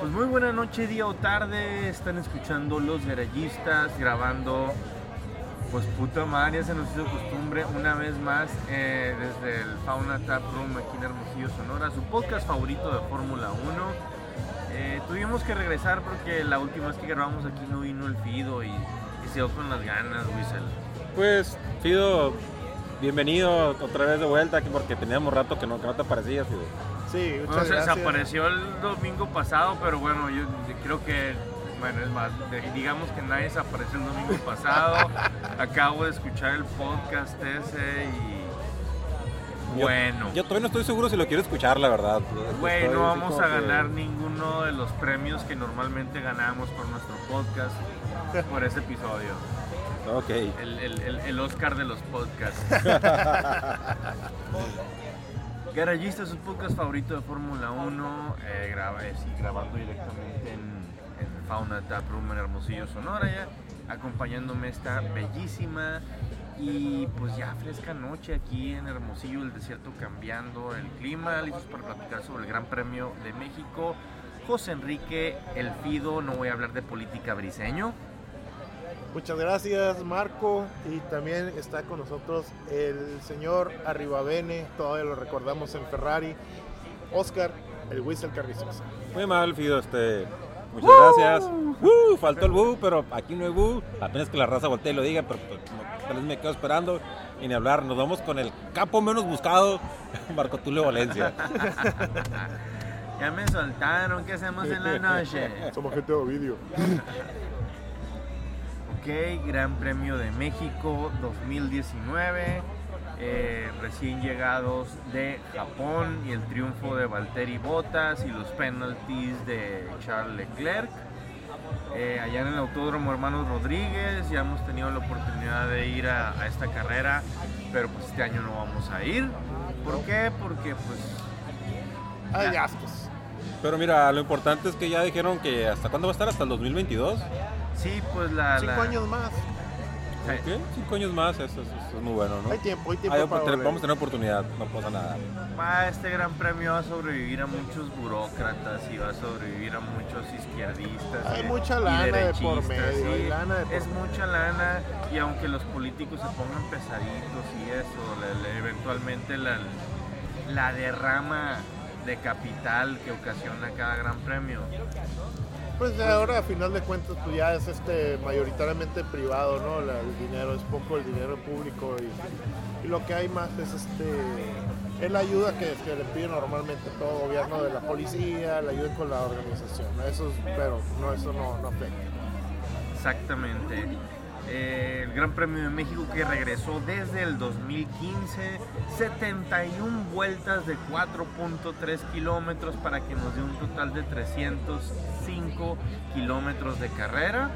Pues muy buena noche, día o tarde. Están escuchando los garayistas grabando. Pues puta madre, ya se nos hizo costumbre una vez más eh, desde el Fauna Tap Room aquí en Hermosillo, Sonora, su podcast favorito de Fórmula 1. Eh, tuvimos que regresar porque la última vez que grabamos aquí no vino el Fido y, se dio con las ganas, Wissel. Pues, Fido, bienvenido otra vez de vuelta aquí porque teníamos rato que no, que no te aparecías, Fido. Sí, Bueno, muchas se gracias. desapareció el domingo pasado, pero bueno, yo creo que, bueno, es más, digamos que nadie desapareció el domingo pasado. Acabo de escuchar el podcast ese y bueno, Yo todavía no estoy seguro si lo quiero escuchar, la verdad. güey, no vamos a que- ganar ninguno de los premios que normalmente ganamos por nuestro podcast por ese episodio. Ok. El, el- el- el Oscar de los podcasts. Garagista es su podcast favorito de Fórmula 1, eh, eh, grabando directamente en, en Fauna Tap Room en Hermosillo, Sonora, ya, acompañándome esta bellísima y pues ya fresca noche aquí en Hermosillo, el desierto cambiando el clima, listos para platicar sobre el Gran Premio de México. José Enrique El Fido, no voy a hablar de política briseño. Muchas gracias, Marco. Y también está con nosotros el señor Arribavene, todavía lo recordamos en Ferrari. Oscar, el Whistle Carrizosa. Muy mal, Fido, este. Muchas gracias. Uh, faltó el bu, pero aquí no hay bu. Apenas que la raza voltee y lo diga, pero pues, tal vez me quedo esperando y ni hablar. Nos vamos con el capo menos buscado, Marco Tulio Valencia. Ya me soltaron, ¿qué hacemos en la noche? Somos gente de Ovidio. Ok, Gran Premio de México 2019, eh, recién llegados de Japón y el triunfo de Valtteri Bottas y los penalties de Charles Leclerc. Eh, allá en el Autódromo Hermanos Rodríguez ya hemos tenido la oportunidad de ir a, a esta carrera, pero pues este año no vamos a ir. ¿Por qué? Porque pues Hay gastos. Pero mira, lo importante es que ya dijeron que hasta cuándo va a estar, hasta el 2022. Sí, pues la... Cinco la- años más. ¿Qué? Cinco años más, eso, eso- eso es muy bueno, ¿no? Hay tiempo, hay tiempo Hay para vamos a tener oportunidad, no pasa nada. Va, este gran premio va a sobrevivir a muchos burócratas y va a sobrevivir a muchos izquierdistas. Hay y- mucha y lana de por medio, hay sí, lana de por es medio. mucha lana y aunque los políticos se pongan pesaditos y eso, le- le- eventualmente la, la derrama de capital que ocasiona cada gran premio. Pues ahora a final de cuentas pues ya es este mayoritariamente privado, ¿no? El dinero es poco el dinero público y, lo que hay más es este es la ayuda que, que le pide normalmente todo gobierno de la policía, la ayuda con la organización, eso es- pero no eso no, no afecta. Exactamente. Eh, el Gran Premio de México que regresó desde el 2015, 71 vueltas de 4.3 kilómetros para que nos dé un total de 305 kilómetros de carrera.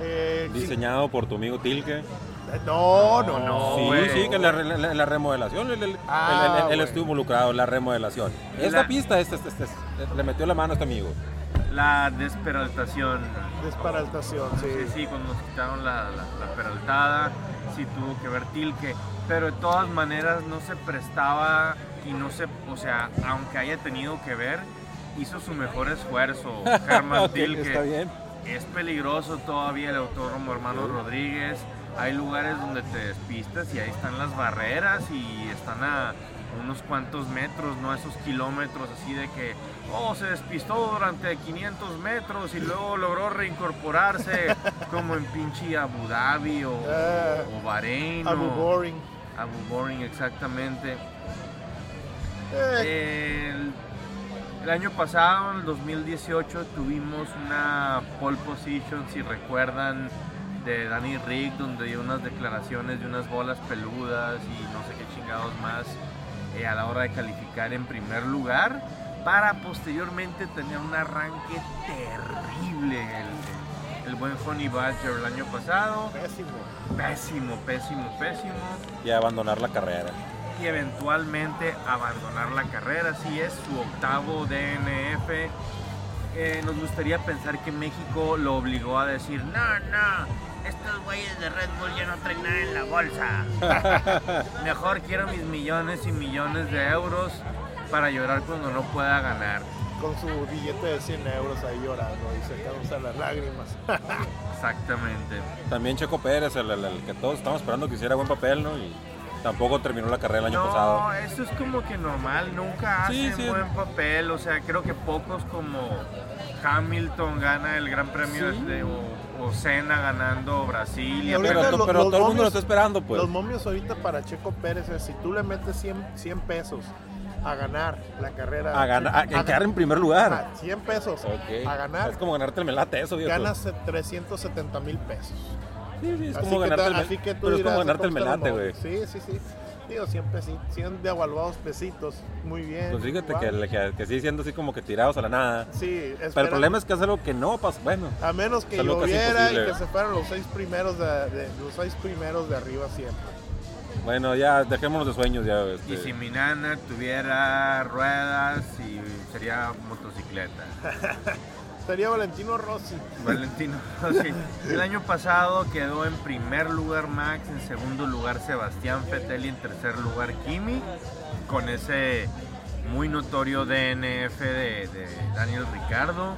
Eh, sí- Diseñado por tu amigo Tilke. no, no, no. sí, sí, que la, la- la remodelación, él, él- Ah, él- bueno. estuvo involucrado en la remodelación. Esta La- pista, este, este, este, este, le metió la mano a este amigo. La desperaltación. Desparaltación, sí. Sí, sí, cuando nos quitaron la, la- la peraltada, sí tuvo que ver Tilke, pero de todas maneras no se prestaba y no se, o sea, aunque haya tenido que ver, hizo su mejor esfuerzo. Herman Ok, Tilke. está bien. Es peligroso todavía el autódromo Hermanos Rodríguez. Hay lugares donde te despistas y ahí están las barreras y están a unos cuantos metros, no a esos kilómetros así de que, oh, se despistó durante 500 metros y luego logró reincorporarse como en pinche Abu Dhabi o, Ah, o Bahrein Abu o Boring. Abu Boring, exactamente. Eh, El, el año pasado, en el 2018, tuvimos una pole position, si recuerdan, de Danny Rick, donde dio unas declaraciones de unas bolas peludas y no sé qué chingados más eh, a la hora de calificar en primer lugar, para posteriormente tener un arranque terrible. El, el buen Honey Badger el año pasado, pésimo. pésimo, pésimo, pésimo Y abandonar la carrera. Y eventualmente abandonar la carrera. Si es su octavo DNF. Eh, nos gustaría pensar que México lo obligó a decir, no, no, estos güeyes de Red Bull ya no traen nada en la bolsa. Mejor quiero mis millones y millones de euros para llorar cuando no pueda ganar. con su billete de 100 euros ahí llorando y secándose las lágrimas. Exactamente. También Checo Pérez, el, el- el que todos estamos esperando que hiciera buen papel, ¿no? Y tampoco terminó la carrera el año no, pasado. eso es como que normal, nunca Sí, hacen sí. buen papel, o sea, creo que pocos como Hamilton gana el Gran Premio Sí. de, o, o Senna ganando Brasil. Y Pero, lo- pero los todo el mundo lo está esperando, pues. Los momios ahorita para Checo Pérez es si tú le metes 100, 100 pesos a ganar la carrera. A ganar, a, a ga- quedar en primer lugar. a 100 pesos a ganar, Es como ganarte el melate, eso, viejo. ganas 370 mil pesos. Sí, sí, es así, como ganarte el así que tú Pero es dirás, como ganarte el "¿Cómo está melate, el güey. modo?". Sí, sí, sí. Digo, 100, pesi- 100 devaluados pesitos. Muy bien. Pues fíjate Wow. que, que, que sigue siendo así como que tirados a la nada. Sí, Pero el problema es que es algo que no pasa. Bueno, A menos que casi lloviera y que se fueran los seis primeros de, de- los seis primeros de arriba siempre. bueno, ya dejémonos de sueños ya. este. y si mi nana tuviera ruedas y sería motocicleta. Sería Valentino Rossi. Valentino Rossi. El año pasado quedó en primer lugar Max, en segundo lugar Sebastián Vettel y en tercer lugar Kimi, con ese muy notorio DNF de, de Daniel Ricardo.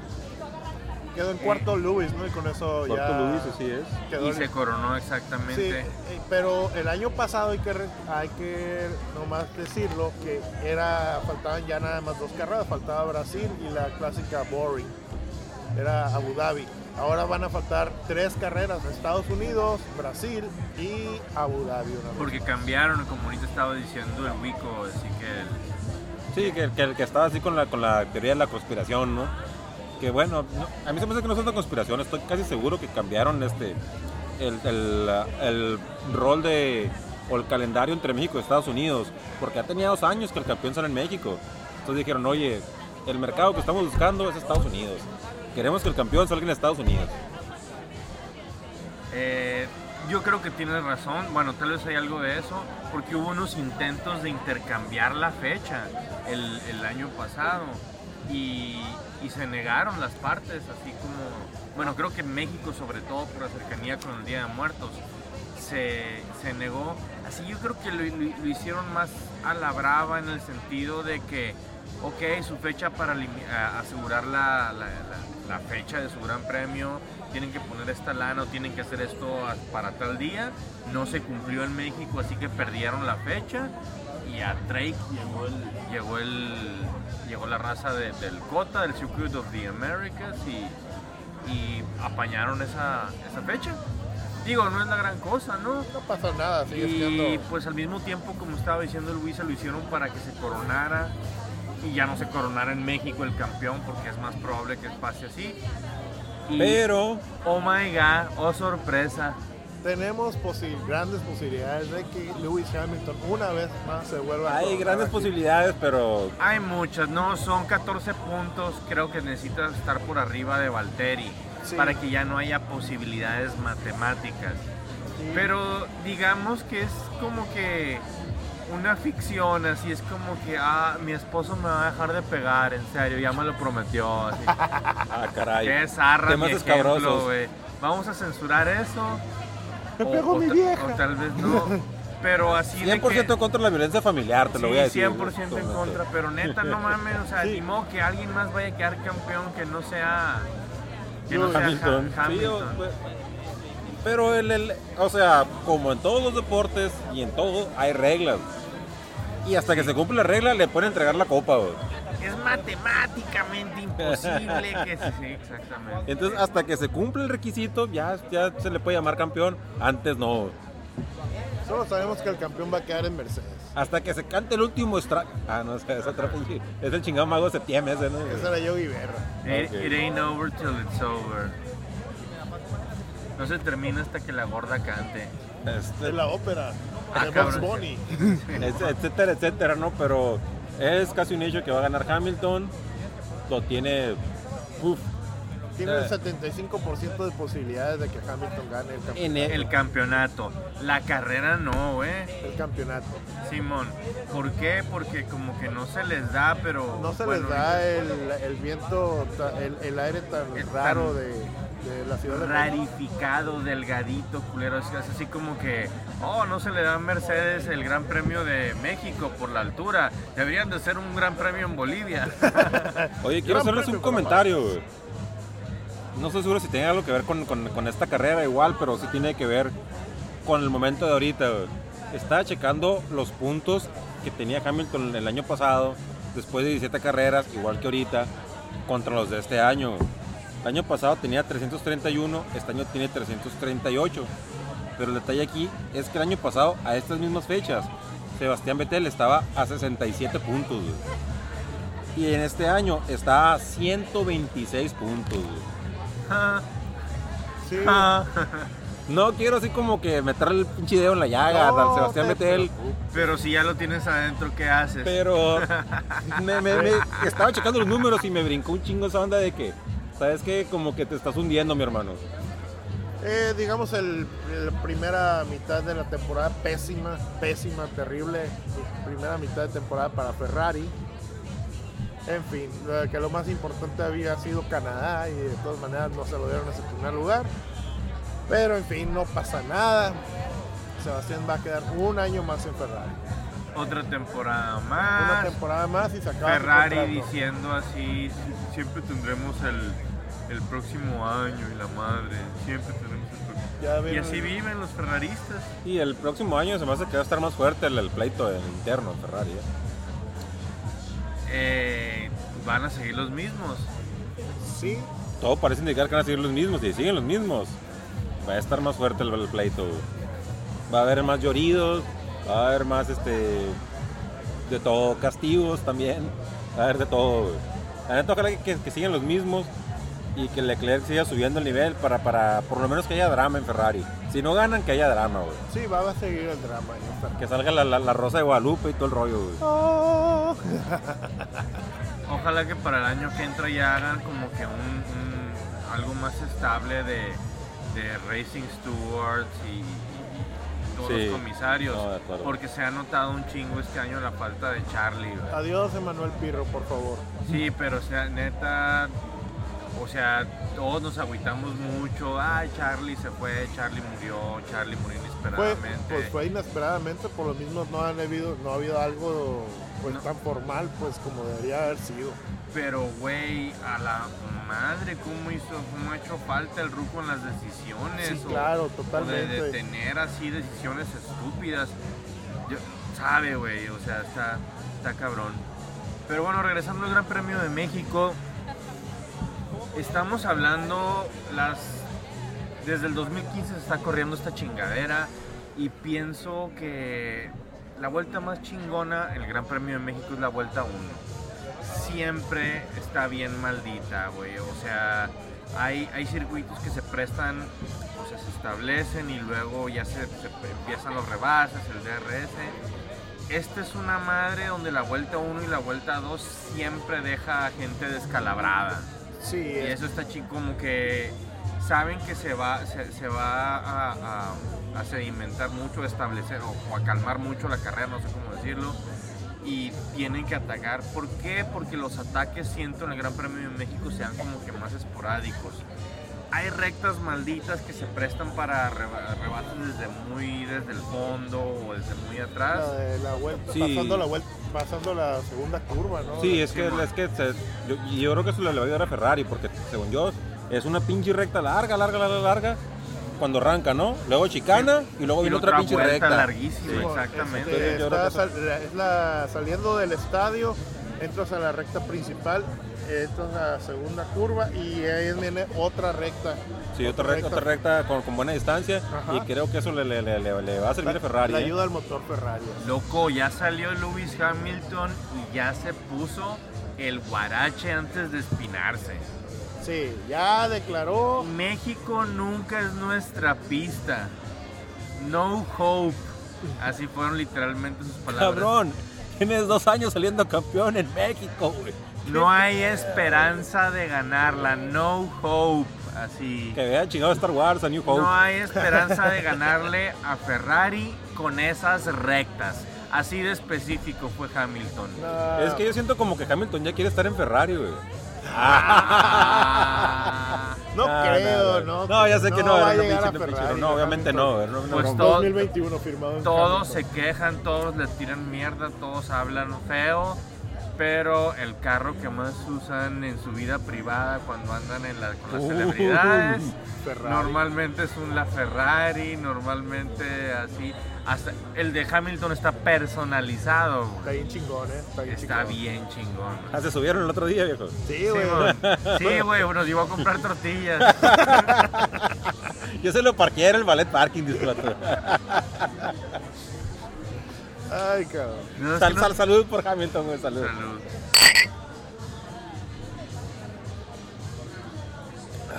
Quedó en cuarto Lewis, ¿no? Y con eso Cuarto ya Luis, así es. quedó Y en- se coronó Sí, exactamente. eh, pero el año pasado hay que, hay que nomás decirlo que era faltaban ya nada más dos carreras, faltaba Brasil y la clásica Boring, era Abu Dhabi. Ahora van a faltar tres carreras, Estados Unidos, Brasil y Abu Dhabi. una vez. Porque cambiaron, como ahorita estaba diciendo el Wico, así que el- Sí, que, que, que estaba así con la, con la teoría de la conspiración, ¿no? Que bueno, no- a mí se me hace que no es una conspiración, estoy casi seguro que cambiaron este el, el, el rol de o el calendario entre México y Estados Unidos, porque ya tenía dos años que el campeón sale en México. Entonces dijeron, oye, el mercado que estamos buscando es Estados Unidos. Queremos que el campeón salga en Estados Unidos. Eh, yo creo que tienes razón, bueno, tal vez hay algo de eso, porque hubo unos intentos de intercambiar la fecha el, año pasado y, se negaron las partes, así como, bueno, creo que México, sobre todo por la cercanía con el Día de Muertos, se, se negó. Así yo creo que lo, lo- lo hicieron más a la brava en el sentido de que, ok, su fecha para asegurar la, la- la- la fecha de su gran premio, tienen que poner esta lana o tienen que hacer esto para tal día, no se cumplió en México, así que perdieron la fecha y a Drake llegó el, llegó el, llegó la raza de- del Cota, del Circuit of the Americas y, y apañaron esa, esa fecha. Digo, no es la gran cosa, ¿no? No pasa nada, sigue Y siendo... pues al mismo tiempo, como estaba diciendo Luisa, lo hicieron para que se coronara y ya no se coronara en México el campeón porque es más probable que pase así. Y, Pero oh my god, oh sorpresa, Tenemos posi- grandes posibilidades de que Lewis Hamilton una vez más se vuelva a hay grandes aquí. posibilidades, pero hay muchas, no, son 14 puntos, creo que necesitas estar por arriba de Valtteri Sí. para que ya no haya posibilidades matemáticas. Sí. Pero digamos que es como que una ficción, así es como que, ah, mi esposo me va a dejar de pegar, en serio, ya me lo prometió. Así. ah, caray. Qué zarra mi ejemplo, güey. Vamos a censurar eso. Me pegó mi vieja. o tal vez no. Pero así de 100% que... contra la violencia familiar, te lo Sí, voy a decir. 100% en contra, pero neta, no mames, o sea, Sí. ni modo que alguien más vaya a quedar campeón que no sea... Que no Lewis sea Hamilton. Ha- Sí, o- Hamilton. Pero el, el- o sea, como en todos los deportes y en todo, hay reglas. Y hasta que se cumple la regla, le pueden entregar la copa, güey. Es matemáticamente imposible que sí, sí, exactamente. Entonces, hasta que se cumple el requisito, ya, ya se le puede llamar campeón. Antes no. Solo sabemos que el campeón va a quedar en Mercedes. Hasta que se cante el último strike. Ah, no, es, es otra Es el chingado mago de septiembre ese, ¿no? Esa era Yogi Berra. It, it ain't over till it's over. No se termina hasta que la gorda cante. Este, De la ópera. Ah, cabrón. Bunny. et- etcétera, etcétera, ¿no? Pero es casi un hecho que va a ganar Hamilton. Lo tiene. Uf, Tiene Eh. el 75% de posibilidades de que Hamilton gane el, campe- en el, El campeonato. La carrera no, güey. el campeonato. Simón. ¿Por qué? Porque como que no se les da, pero... No se bueno, les da el, el viento, el, el aire tan Es tan- raro de, de la ciudad de rarificado, delgadito, culero. Es así como que, oh, no se le da a Mercedes el Gran Premio de México por la altura. Deberían de ser un Gran Premio en Bolivia. Oye, quiero Gran hacerles un comentario, güey. No estoy seguro si tiene algo que ver con, con- con esta carrera igual, pero sí tiene que ver con el momento de ahorita, güey. Estaba checando los puntos que tenía Hamilton el año pasado, después de 17 carreras, igual que ahorita, contra los de este año. güey. El año pasado tenía 331, este año tiene 338. Pero el detalle aquí es que el año pasado, a estas mismas fechas, Sebastián Vettel estaba a 67 puntos. güey. Y en este año está a 126 puntos. güey. Sí. No quiero así como que meterle el pinche dedo en la llaga no al Sebastián te Vettel. Pero si ya lo tienes adentro, ¿qué haces? Pero me, me- me- estaba checando los números y me brincó un chingo esa onda de que, ¿sabes qué? Como que te estás hundiendo, mi hermano. Eh, digamos, el, la primera mitad de la temporada pésima, pésima, terrible. Primera mitad de temporada para Ferrari. En fin, que lo más importante había sido Canadá y de todas maneras no se lo dieron ese primer lugar. Pero en fin, no pasa nada. Sebastián va a quedar un año más en Ferrari. Otra temporada Una más. temporada más y se acaba Ferrari diciendo así, "Sie- siempre tendremos el, el próximo año y la madre, siempre tenemos el próximo. Ya Y así viven los ferraristas. Y el próximo año se me hace que va a estar más fuerte el, el pleito en- interno en Ferrari. ¿eh? Eh, van a seguir los mismos. Sí, Todo parece indicar que van a seguir los mismos y si siguen los mismos. Va a estar más fuerte el, el pleito. Va a haber más lloridos, va a haber más este de todo, castigos también. Va a haber de todo. güey. La neta, ojalá que, que sigan los mismos y que Leclerc siga subiendo el nivel para, para por lo menos que haya drama en Ferrari. Si no ganan, que haya drama, güey. sí, va a seguir el drama. en. Que salga la, la- la rosa de Guadalupe y todo el rollo, güey. Oh. Ojalá que para el año que entra ya hagan como que un, un- algo más estable de, de Racing Stewards y todos Sí. los comisarios. No, porque se ha notado un chingo este año la falta de Charlie. Adiós, Emanuel Pirro, por favor. Sí, pero o sea, neta, o sea, todos nos agüitamos mucho. Ay, Charlie se fue, Charlie murió, Charlie murió Fue, inesperadamente. pues fue inesperadamente, por lo mismo no, han habido, no ha habido algo pues, No. tan formal pues como debería haber sido. Pero, güey, a la madre, ¿cómo hizo, cómo ha hecho falta el Ruco en las decisiones? Sí, O- claro, O de, totalmente. de tener así decisiones estúpidas. Yo- sabe, güey, o sea, está, está cabrón. Pero bueno, regresando al Gran Premio de México, estamos hablando las... Desde el 2015 se está corriendo esta chingadera y pienso que la vuelta más chingona en el Gran Premio de México es la vuelta 1 siempre está bien maldita, güey. O sea, hay, hay circuitos que se prestan, o sea, se establecen y luego ya se, se empiezan los rebases, el DRS. Esta es una madre donde la vuelta 1 y la vuelta 2 siempre deja a gente descalabrada. Sí, Y es- eso está chico como que saben que se va, se, se va a, a- a sedimentar mucho, a establecer o, o a calmar mucho la carrera, no sé cómo decirlo. Y tienen que atacar. ¿Por qué? Porque los ataques, siento, en el Gran Premio de México sean como que más esporádicos. Hay rectas malditas que se prestan para reba- rebates desde muy desde el fondo o desde muy atrás. la de la vuelta, Sí. pasando la vuelta, pasando la segunda curva, ¿no? Sí, es que, es que se- yo, yo creo que eso le va a ayudar a Ferrari, porque según yo, es una pinche recta larga, larga, larga, larga, cuando arranca, ¿no? Luego chicana y luego Y viene otra pinche vuelta recta. larguísima, Sí, exactamente. Yo creo está sal- la- es la, saliendo del estadio, entras a la recta principal, entras a la segunda curva y ahí viene otra recta. Sí, otra recta, otra recta con, con buena distancia Ajá. y creo que eso le, le- le- le- le va a servir a Ferrari. Le ¿eh? ayuda al motor Ferrari. Loco, ya salió Lewis Hamilton y ya se puso el guarache antes de espinarse. Sí, ya declaró. México nunca es nuestra pista. No hope. Así fueron literalmente sus palabras. Cabrón, tienes dos años saliendo campeón en México, güey. No hay esperanza de ganarla. No hope. Así. Que vea chingado Star Wars, a New Hope. No hay esperanza de ganarle a Ferrari con esas rectas. Así de específico fue Hamilton. No, Es que yo siento como que Hamilton ya quiere estar en Ferrari, güey. Ah. no No, creo, no, no, no. No, ya sé que no, era una Ferrari, No, obviamente no. una Pues todo- 2021 firmado Todos se quejan, todos le tiran mierda, todos hablan feo, pero el carro que más usan en su vida privada cuando andan en la, con las Uh, celebridades Ferrari. normalmente es un La Ferrari, normalmente así. Hasta el de Hamilton está personalizado, Está güey. bien chingón, ¿eh? Está bien Está chingón. bien chingón. Ah, se subieron el otro día, viejo. Sí, Sí, güey. Sí, güey, nos llevó a comprar tortillas. Yo se lo parqué en el ballet parking, disculpa. Ay, cabrón. No, Sal, sal, salud por Hamilton, güey, salud. Salud.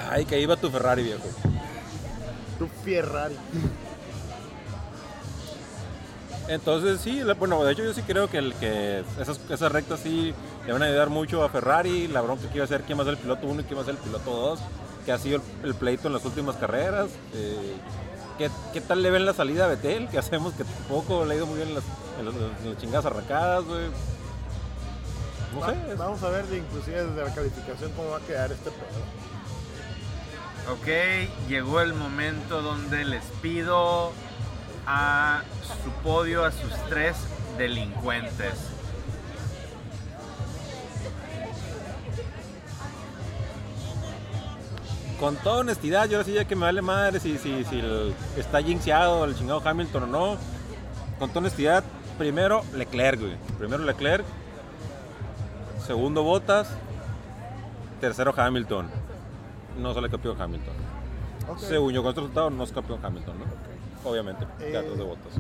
Ay, que iba tu Ferrari, viejo. Tu Ferrari. Entonces sí, bueno, de hecho yo sí creo que, el, que esas, esas rectas sí le van a ayudar mucho a Ferrari, la bronca que iba a ser quién va a ser el piloto 1 y quién va a ser el piloto 2, que ha sido el, el pleito en las últimas carreras. eh, ¿qué, qué tal le ven la salida a Betel? Que hacemos que tampoco le ha ido muy bien en las, en las, en las chingadas arrancadas, güey. No Va- sé, es- Vamos a ver de, inclusive desde la calificación cómo va a quedar este pedo. Ok, llegó el momento donde les pido a su podio a sus tres delincuentes. con toda honestidad, yo sí ya que me vale madre si, si, si el- está jinxeado el chingado Hamilton o no. Con toda honestidad, primero Leclerc, güey. Primero Leclerc. Segundo Bottas. Tercero Hamilton. No sale campeón Hamilton. Ok. Según yo, con este resultado no es campeón Hamilton, ¿no? Obviamente, Eh, ya atrás de Bottas.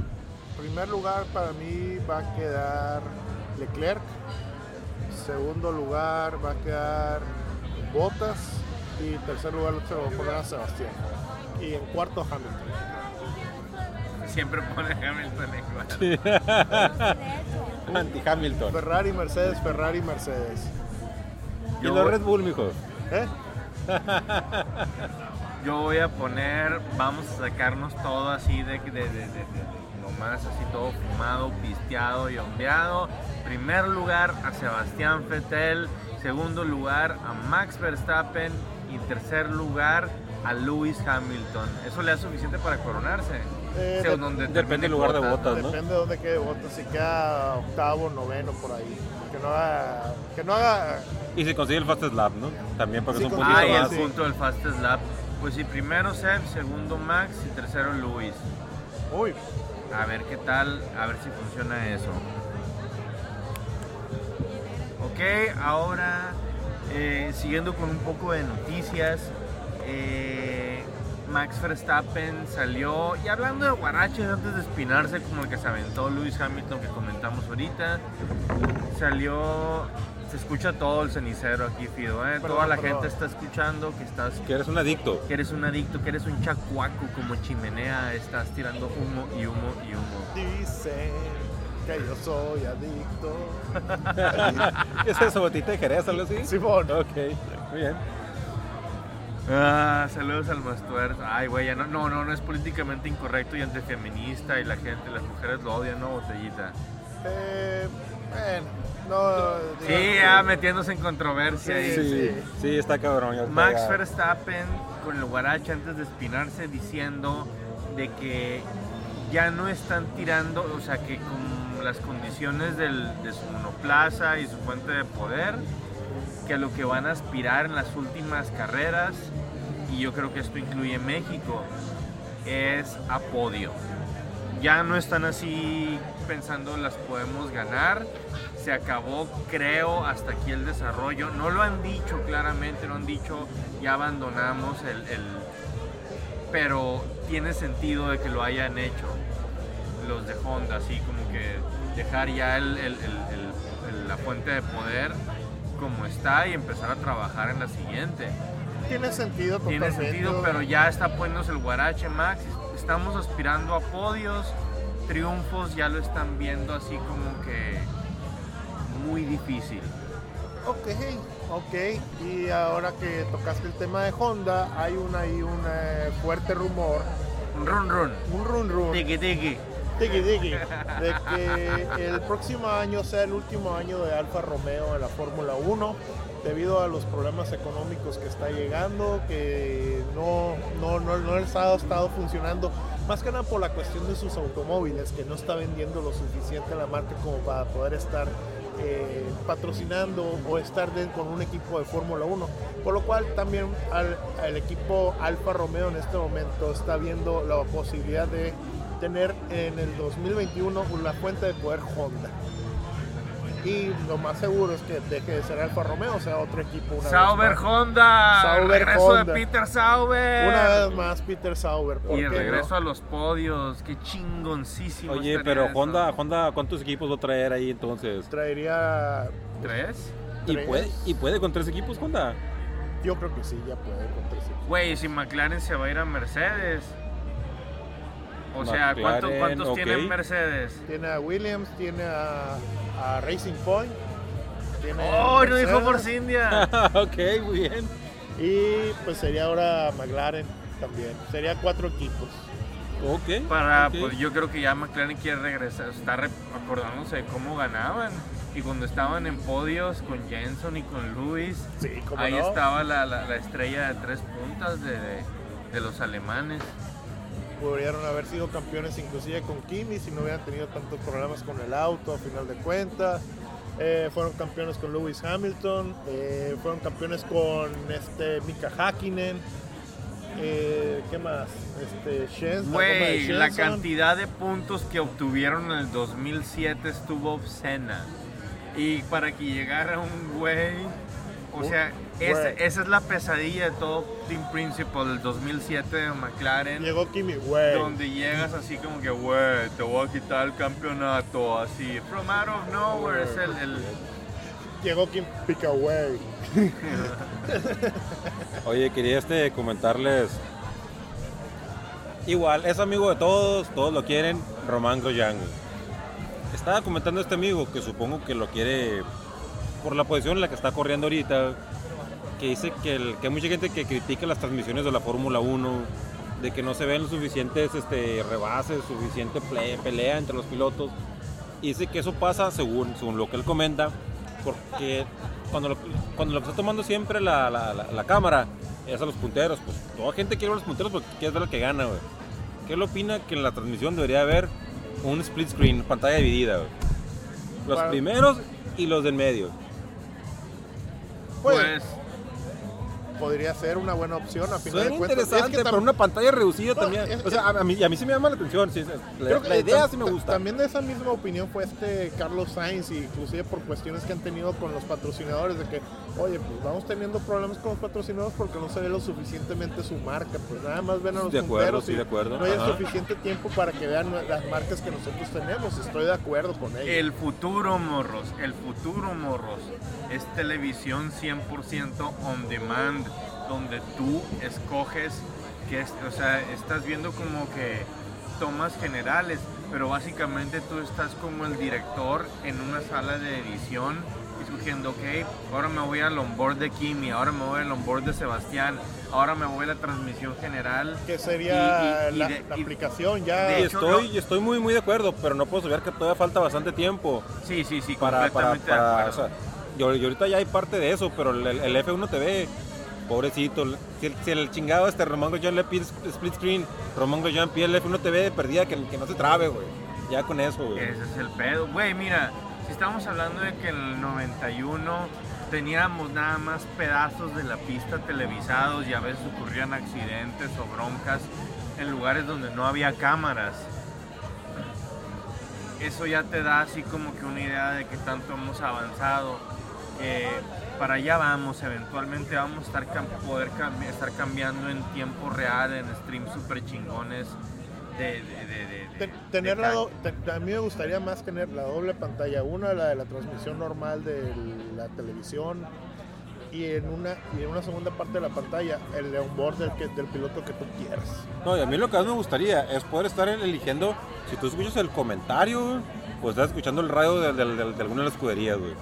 Primer lugar para mí va a quedar Leclerc. Segundo lugar va a quedar Bottas. Y tercer lugar se lo va a poner a Sebastián. Y en cuarto Hamilton. Siempre pone Hamilton igual. Anti-Hamilton. Ferrari, Mercedes, Ferrari, Mercedes. Y los voy- Red Bull, mijo. ¿Eh? Yo voy a poner, vamos a sacarnos todo así de, de, de, de- de- nomás así todo fumado, pisteado y ondeado. Primer lugar a Sebastián Vettel, segundo lugar a Max Verstappen y tercer lugar a Lewis Hamilton. ¿Eso le da suficiente para coronarse? Eh, de- donde depende del lugar de Bottas, Bottas. ¿no? Depende de dónde quede Bottas. Si queda octavo, noveno, por ahí. Que no haga. Que no haga Y si consigue el Fastest Lap, ¿no? También porque es un poquito Ah, y el punto del Fastest Lap. Pues sí, primero Seb, segundo Max y tercero Lewis. Uy, A ver qué tal, a ver si funciona eso. Ok, ahora eh, siguiendo con un poco de noticias. eh, Max Verstappen salió y hablando de guaraches antes de espinarse como el que se aventó Lewis Hamilton que comentamos ahorita. Salió, se escucha todo el cenicero aquí, Fido. ¿eh? Perdón, Toda la perdón. gente está escuchando que estás Que eres un adicto. que eres un adicto, que eres un chacuaco como chimenea, estás tirando humo y humo y humo. dicen que yo soy adicto. ¿Qué es eso? ¿Botita de Jerez algo así? Simón. Ok, muy bien. Ah, saludos al Mastuer. Ay, güey, ya no, no, no, no es políticamente incorrecto y antifeminista y la gente, las mujeres lo odian, ¿no, botellita? Eh, bueno, no. Sí, ya metiéndose en controversia ahí. Sí, está cabrón. está Max ya. Verstappen con el guarache antes de espinarse diciendo de que ya no están tirando, o sea que con las condiciones del- de su monoplaza y su fuente de poder, que a lo que van a aspirar en las últimas carreras, y yo creo que esto incluye México, es a podio. Ya no están así pensando las podemos ganar. Se acabó, creo, hasta aquí el desarrollo. No lo han dicho claramente, no han dicho ya abandonamos el, el- pero tiene sentido de que lo hayan hecho los de Honda, así como que dejar ya el- la fuente de poder como está y empezar a trabajar en la siguiente. Tiene sentido Tiene sentido, pero ya está poniéndose el guarache, Max. Estamos aspirando a podios, triunfos, ya lo están viendo así como que muy difícil. Ok, ok. Y ahora que tocaste el tema de Honda, hay un, ahí un eh, fuerte rumor, Run run, un run run, tiki tiki. Diggy, diggy. De que el próximo año sea el último año de Alfa Romeo en la Fórmula 1 debido a los problemas económicos que está llegando, que no, no, les ha estado funcionando, más que nada por la cuestión de sus automóviles, que no está vendiendo lo suficiente la marca como para poder estar eh, patrocinando o estar de- con un equipo de Fórmula 1. Por lo cual también al, al equipo Alfa Romeo en este momento está viendo la posibilidad de tener en el 2021 una fuente de poder Honda. Y lo más seguro es que deje de ser Alfa Romeo, sea otro equipo. Una Sauber vez más. Honda. Sauber regreso Honda. de Peter Sauber. Una vez más Peter Sauber. ¿por y el qué no? regreso a los podios. Qué chingoncísimo. Oye, pero eso. Honda, Honda, ¿cuántos equipos va a traer ahí entonces? Traería, ¿Tres? ¿Y tres. puede, ¿Y puede con tres equipos Honda? yo creo que sí, ya puede con tres equipos. Güey, si McLaren se va a ir a Mercedes. O sea, ¿cuánto- McLaren, ¿cuántos ok. tienen Mercedes? Tiene a Williams, tiene a, a Racing Point. Tiene ¡Oh, no dijo Force India! ok, muy bien. Y pues sería ahora McLaren también. Sería cuatro equipos. Ok. Para, pues yo creo que ya McLaren quiere regresar, está re- acordándose de cómo ganaban. Y cuando estaban en podios con Jenson y con Lewis, Sí, ahí no. estaba la, la- la estrella de tres puntas de, de- de los alemanes. Pudieron haber sido campeones inclusive con Kimi si no hubieran tenido tantos problemas con el auto a final de cuentas. Eh, fueron campeones con Lewis Hamilton, eh, fueron campeones con este Mika Hakkinen. Eh, ¿Qué más? Este, la cantidad de puntos que obtuvieron en el 2007 estuvo obscena. Y para que llegara un güey, o Un sea, esa es la pesadilla de todo Team Principal del 2007 de McLaren. Llegó Kimi, güey. Donde llegas así como que, güey, te voy a quitar el campeonato, así, from out of nowhere, es el, el- Llegó Kim Pica, güey. Oye, quería este comentarles. Igual, es amigo de todos, todos lo quieren, Román Grosjean. Estaba comentando este amigo que supongo que lo quiere por la posición en la que está corriendo ahorita, que dice que, el- que hay mucha gente que critica las transmisiones de la Fórmula 1, de que no se ven los suficientes este, rebases, suficiente ple- pelea entre los pilotos. Y dice que eso pasa, según, según lo que él comenta, porque cuando lo, cuando lo que está tomando siempre la, la- la- la cámara es a los punteros, pues toda gente quiere ver los punteros porque quiere ver el que gana, güey. ¿Qué él opina que en la transmisión debería haber un split screen, pantalla dividida, güey? Los primeros y los del medio. Pues, pues, podría ser una buena opción a final Suena de cuentas. interesante, Es que pero tam- una pantalla reducida No, también. es- o sea, a, a mí, a mí sí me llama la atención. sí, la, Creo que la idea sí me ta- gusta. También de esa misma opinión fue este Carlos Sainz, y inclusive por cuestiones que han tenido con los patrocinadores, de que, oye, pues vamos teniendo problemas con los patrocinadores porque no se ve lo suficientemente su marca, pues nada más ven a los De acuerdo, sí, y de acuerdo. no hay Ajá. suficiente tiempo para que vean las marcas que nosotros tenemos. Estoy de acuerdo con ello. el futuro, morros, el futuro, morros, es televisión 100% on demand, donde tú escoges, que es, o sea, estás viendo como que tomas generales, pero básicamente tú estás como el director en una sala de edición escogiendo, ok, ahora me voy al onboard de Kimi, ahora me voy al onboard de Sebastián, ahora me voy a la transmisión general. que sería y- y- y la, de- la y- aplicación ya. de Y hecho, estoy, no- y estoy muy, muy de acuerdo, pero no puedo saber que todavía falta bastante tiempo Sí, sí, sí, para, para, completamente de para- acuerdo. o sea, y ahor- y ahorita ya hay parte de eso, pero el, el F1 TV, pobrecito, si el, chingado este Román Grosjean le pide split screen, Román Grosjean pide el F1 TV de perdida que, que no se trabe, güey. Ya con eso, güey. Ese es el pedo. Güey, mira, si estamos hablando de que en el 91 teníamos nada más pedazos de la pista televisados y a veces ocurrían accidentes o broncas en lugares donde no había cámaras. Eso ya te da así como que una idea de que tanto hemos avanzado. Eh, para allá vamos, eventualmente vamos a estar cam- poder cambi- estar cambiando en tiempo real, en streams super chingones. De, de, de- de- de- Ten- tener de la te- a mí me gustaría más tener la doble pantalla, una la de la transmisión normal de la televisión y en una y en una segunda parte de la pantalla el de onboard del, que- del piloto que tú quieras. No, y a mí lo que más me gustaría es poder estar eligiendo, si tú escuchas el comentario, pues estás escuchando el radio de, de- de- de alguna de las escuderías, güey.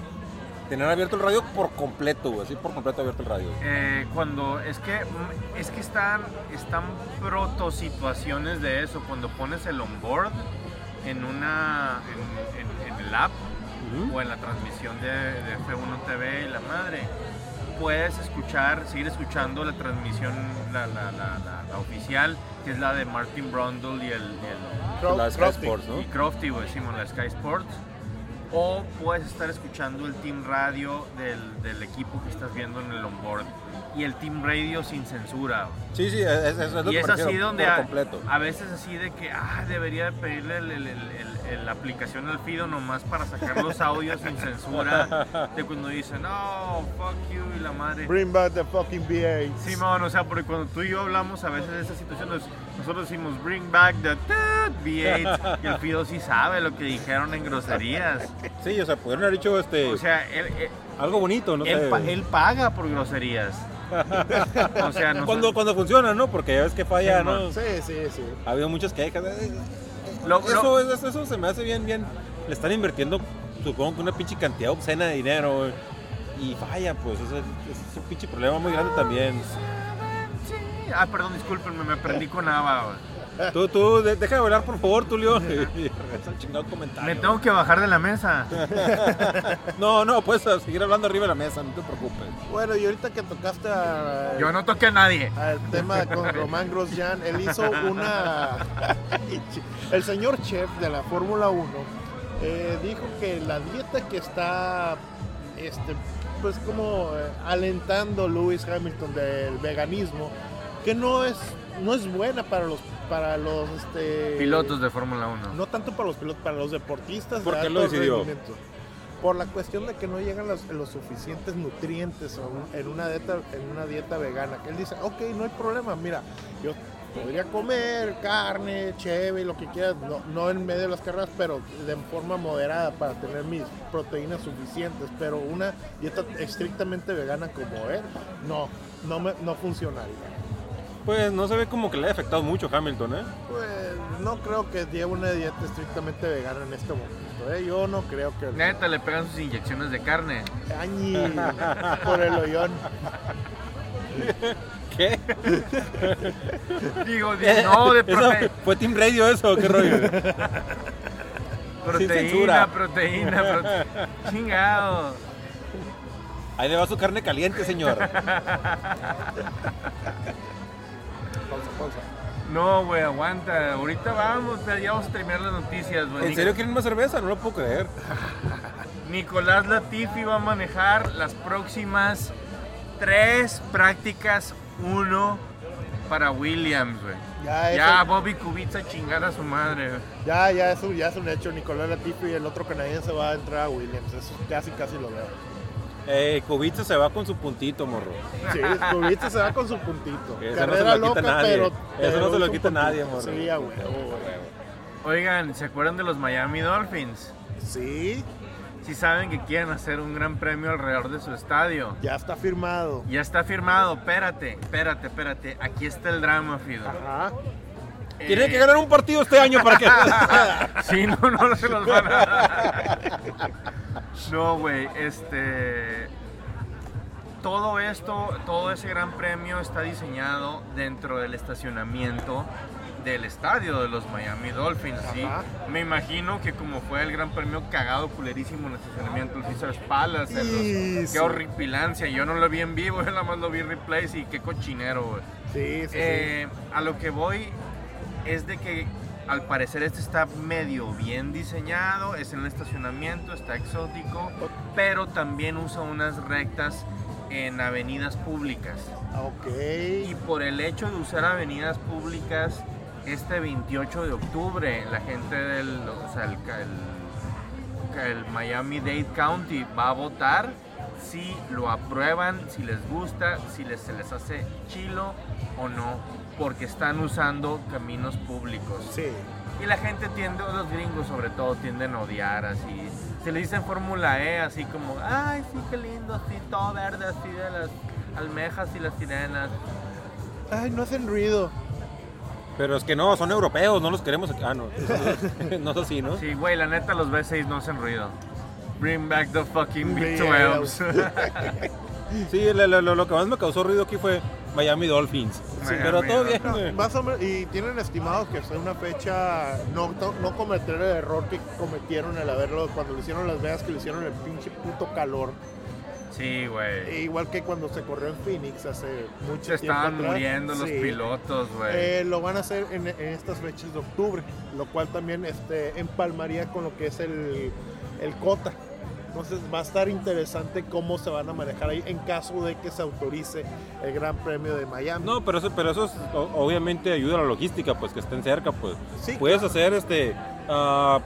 Tener abierto el radio por completo, güey, así por completo abierto el radio. Eh, cuando es que mm, es que están están proto situaciones de eso cuando pones el onboard en una en, en- en el app Ujú. o en la transmisión de, de F1 TV y la madre. Puedes escuchar, seguir escuchando la transmisión, la, la- la- la- la oficial, que es la de Martin Brundle y el, y el- Cro- La Sky Crofty. Sports, ¿no? y Crofty, güey, decimos la Sky Sports. O puedes estar escuchando el team radio del, del equipo que estás viendo en el onboard. Y el team radio sin censura. Sí, sí, es, es, es lo Y que es así donde a, completo. a veces así de que, ah, debería de pedirle el- el- el- el- el- la aplicación al Fido nomás para sacar los audios sin censura. De cuando dicen, no, fuck you y la madre. Bring back the fucking VA. Simón, o sea, porque cuando tú y yo hablamos a veces de esas situaciones, nosotros decimos bring back the tut, V8 y el Fido sí sabe lo que dijeron en groserías. Sí, o sea, pudieron haber dicho este, O sea, él, él- algo bonito, no él sé. pa- él paga por groserías. O sea, no cuando, cuando funciona, ¿no? Porque ya ves que falla, Sí, ¿no? Sí, sí, sí. Ha habido muchas quejas. Lo- eso, lo- eso, eso se me hace bien, bien. Le están invirtiendo, supongo que una pinche cantidad obscena de dinero. Y falla, pues. Es un pinche problema muy grande también. Ah, perdón, discúlpenme, me prendí con Ava. Tú, tú, de- deja de hablar, por favor, chingado comentario. Me tengo que bajar de la mesa. No, no, puedes seguir hablando arriba de la mesa, no te preocupes. Bueno, y ahorita que tocaste a- Yo no toqué a nadie. al tema con Román Grosjean, él hizo una... El señor chef de la Fórmula 1 eh, dijo que la dieta que está, este, pues como eh, alentando Lewis Hamilton del veganismo, que no es, no es buena para los, para los este, Pilotos de Fórmula 1. No tanto para los pilotos, para los deportistas. ¿Por de qué lo alto decidió? rendimiento. Por la cuestión de que no llegan los, los suficientes nutrientes en un- en una, dieta, en una dieta vegana. Que él dice, ok, no hay problema, mira, yo podría comer carne, cheve, lo que quieras, no, no en medio de las carreras, pero de forma moderada para tener mis proteínas suficientes. Pero una dieta estrictamente vegana como él, no, no, me, no funcionaría. Pues no se ve como que le ha afectado mucho a Hamilton, ¿eh? Pues no creo que lleve una dieta estrictamente vegana en este momento. ¿eh? Yo no creo que... Neta, le pegan sus inyecciones de carne. Añi, por el hoyón. ¿Qué? Digo, di- no, de prote- ¿Fue Team Radio eso? ¿Qué rollo? proteína, proteína, prote- Chingado. Ahí le va su carne caliente, señor. Pausa, pausa. No, güey, aguanta. Ahorita vamos, pero ya vamos a terminar las noticias, güey. ¿En serio quieren más cerveza? No lo puedo creer. Nicolás Latifi va a manejar las próximas tres prácticas, uno para Williams, güey. Ya, Ya Bobby Kubica chingar a su madre, güey. ya, ya, es un, ya es un hecho. Nicolás Latifi y el otro canadiense va a entrar a Williams. Eso casi, casi lo veo. Eh, Kubica se va con su puntito, morro. Sí, Kubica se va con su puntito. Eso no se Carrera lo quita loca, nadie. pero. Eso pero no se lo quita puntito. nadie, morro. Sí, a huevo. Oigan, ¿se acuerdan de los Miami Dolphins? Sí, Si saben que quieren hacer un gran premio alrededor de su estadio. ya está firmado. Ya está firmado, espérate, espérate, espérate. Aquí está el drama, Fido. Ajá. Tienen que ganar un partido este año para que. Sí, no, no se los van a dar. No, güey, este. Todo esto, todo ese gran premio está diseñado dentro del estacionamiento del estadio de los Miami Dolphins, ¿sí? Me imagino que como fue el gran premio cagado, culerísimo en el estacionamiento, el Caesars Palace, los- qué horripilancia. Yo no lo vi en vivo, yo nada más lo vi en replays y qué cochinero, güey. Sí, sí, sí. Eh, a lo que voy es de que al parecer este está medio bien diseñado, es en el estacionamiento, está exótico, pero también usa unas rectas en avenidas públicas. Ok. Y por el hecho de usar avenidas públicas, este 28 de octubre, la gente del o sea, el, el- el Miami-Dade County va a votar si lo aprueban, si les gusta, si les, se les hace chilo o no, porque están usando caminos públicos. Sí. Y la gente tiende, los gringos sobre todo, tienden a odiar así. Se le dice Fórmula E así como, ay, sí, qué lindo, sí, todo verde, así de las almejas y las sirenas. Ay, no hacen ruido. Pero es que no, son europeos, no los queremos. Ah, no. no es así, ¿no? Sí, güey, la neta, los B6 no hacen ruido. Bring back the fucking B12. Sí, lo, lo- lo que más me causó ruido aquí fue Miami Dolphins. Sí, pero Miami todo bien, No, más o menos, y tienen estimados que sea una fecha no, no, cometer el error que cometieron el haberlo cuando lo hicieron Las Vegas, que lo hicieron el pinche puto calor. Sí, E güey. igual que cuando se corrió en Phoenix hace mucho Se tiempo estaban atrás. muriendo los Sí. pilotos, güey. Eh, lo van a hacer en, en estas fechas de octubre, lo cual también este, empalmaría con lo que es el, el COTA. Entonces va a estar interesante cómo se van a manejar ahí en caso de que se autorice el Gran Premio de Miami. No, pero eso, pero eso es- o- obviamente ayuda a la logística, pues que estén cerca, pues. Sí, Puedes claro. hacer este ah,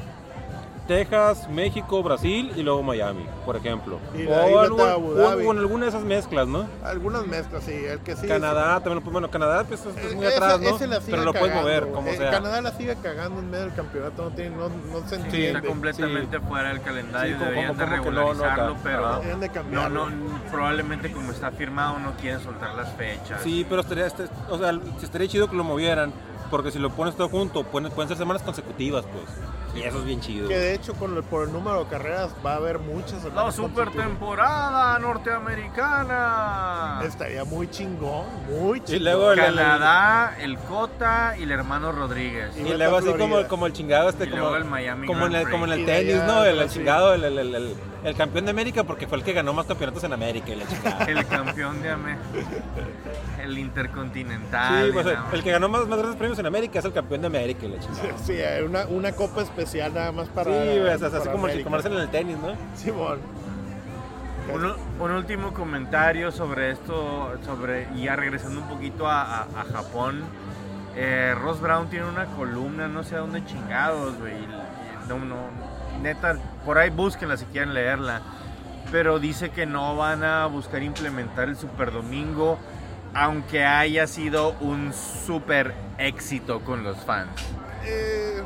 Texas, México, Brasil y luego Miami, por ejemplo. Y o, vete algo- a Abu o- Dhabi. o en alguna de esas mezclas, ¿no? Algunas mezclas, sí. El que sí Canadá, también lo puedes- bueno, Canadá pues, es, es muy Ese- atrás, ¿no? ese la sigue Pero lo puedes mover, como Eh, sea. Canadá la sigue cagando en medio del campeonato, no, tiene, no, no se Sí, entiende. está completamente fuera del calendario, Sí, como- deberían como- de como no, no, regularizarlo, acá. pero de no, no, probablemente como está firmado no quieren soltar las fechas. Sí, pero estaría, este- o sea, sí estaría chido que lo movieran, porque si lo pones todo junto, pueden, pueden ser semanas consecutivas, pues. Y eso es bien chido. Que de hecho, con el- por el número de carreras, va a haber muchas. La super temporada norteamericana. Estaría muy chingón, muy chingón. Y luego el- Canadá, el Cota y el hermano Rodríguez. Y luego así como, Florida. como el chingado este, Y como, luego el Miami como, en el, como en el tenis, allá, ¿no? El, el Brasil. chingado, el, el, el, el- el campeón de América porque fue el que ganó más campeonatos en América y la chingada. El campeón de América. El intercontinental. Sí, pues el, el que ganó más, más grandes premios en América es el campeón de América y la chingada. Sí, eh, una, una copa especial nada más para. Sí, o sea, como, hacen en el tenis, ¿no? Simón. Un, un último comentario sobre esto, sobre y ya regresando un poquito a, a- a Japón. Eh, Ross Brown tiene una columna, no sé a dónde chingados, güey. No, no, neta, por ahí búsquenla si quieren leerla. Pero dice que no van a buscar implementar el Super Domingo, aunque haya sido un super éxito con los fans. Eh,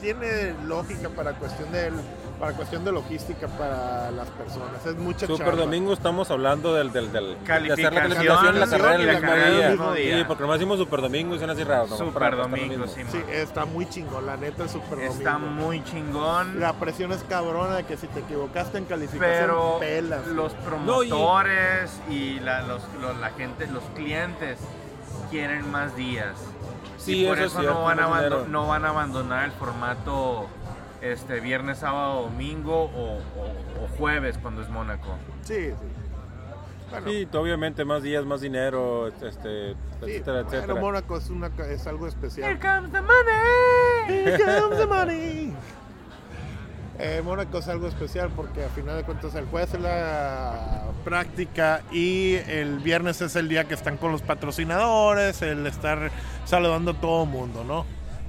tiene lógica para cuestión de para cuestión de logística para las personas. Es mucha Super chamba. Domingo estamos hablando del, del, del de hacer la Calificación, y la carrera y el mismo día. mismo día. Sí, porque nomás decimos Super Domingo y suena así raro. nomás Super Domingo, sí, Sí, está muy chingón, la neta el Super Está Domingo. muy chingón. La presión es cabrona de que si te equivocaste en calificación, pero pelas. los promotores y, la, los, los- la gente, los clientes quieren más días. Sí, y por eso es eso, cierto, no, van a no van a abandonar el formato este viernes, sábado, domingo o, o- o jueves cuando es Mónaco. Sí, sí. Bueno, Sí, obviamente más días, más dinero, este, sí, etcétera, etcétera. Mónaco es, una, es algo especial. comes the money. Here comes the money. Eh, Mónaco es algo especial porque a final de cuentas el jueves es la práctica y el viernes es el día que están con los patrocinadores, el estar saludando a todo mundo, ¿no?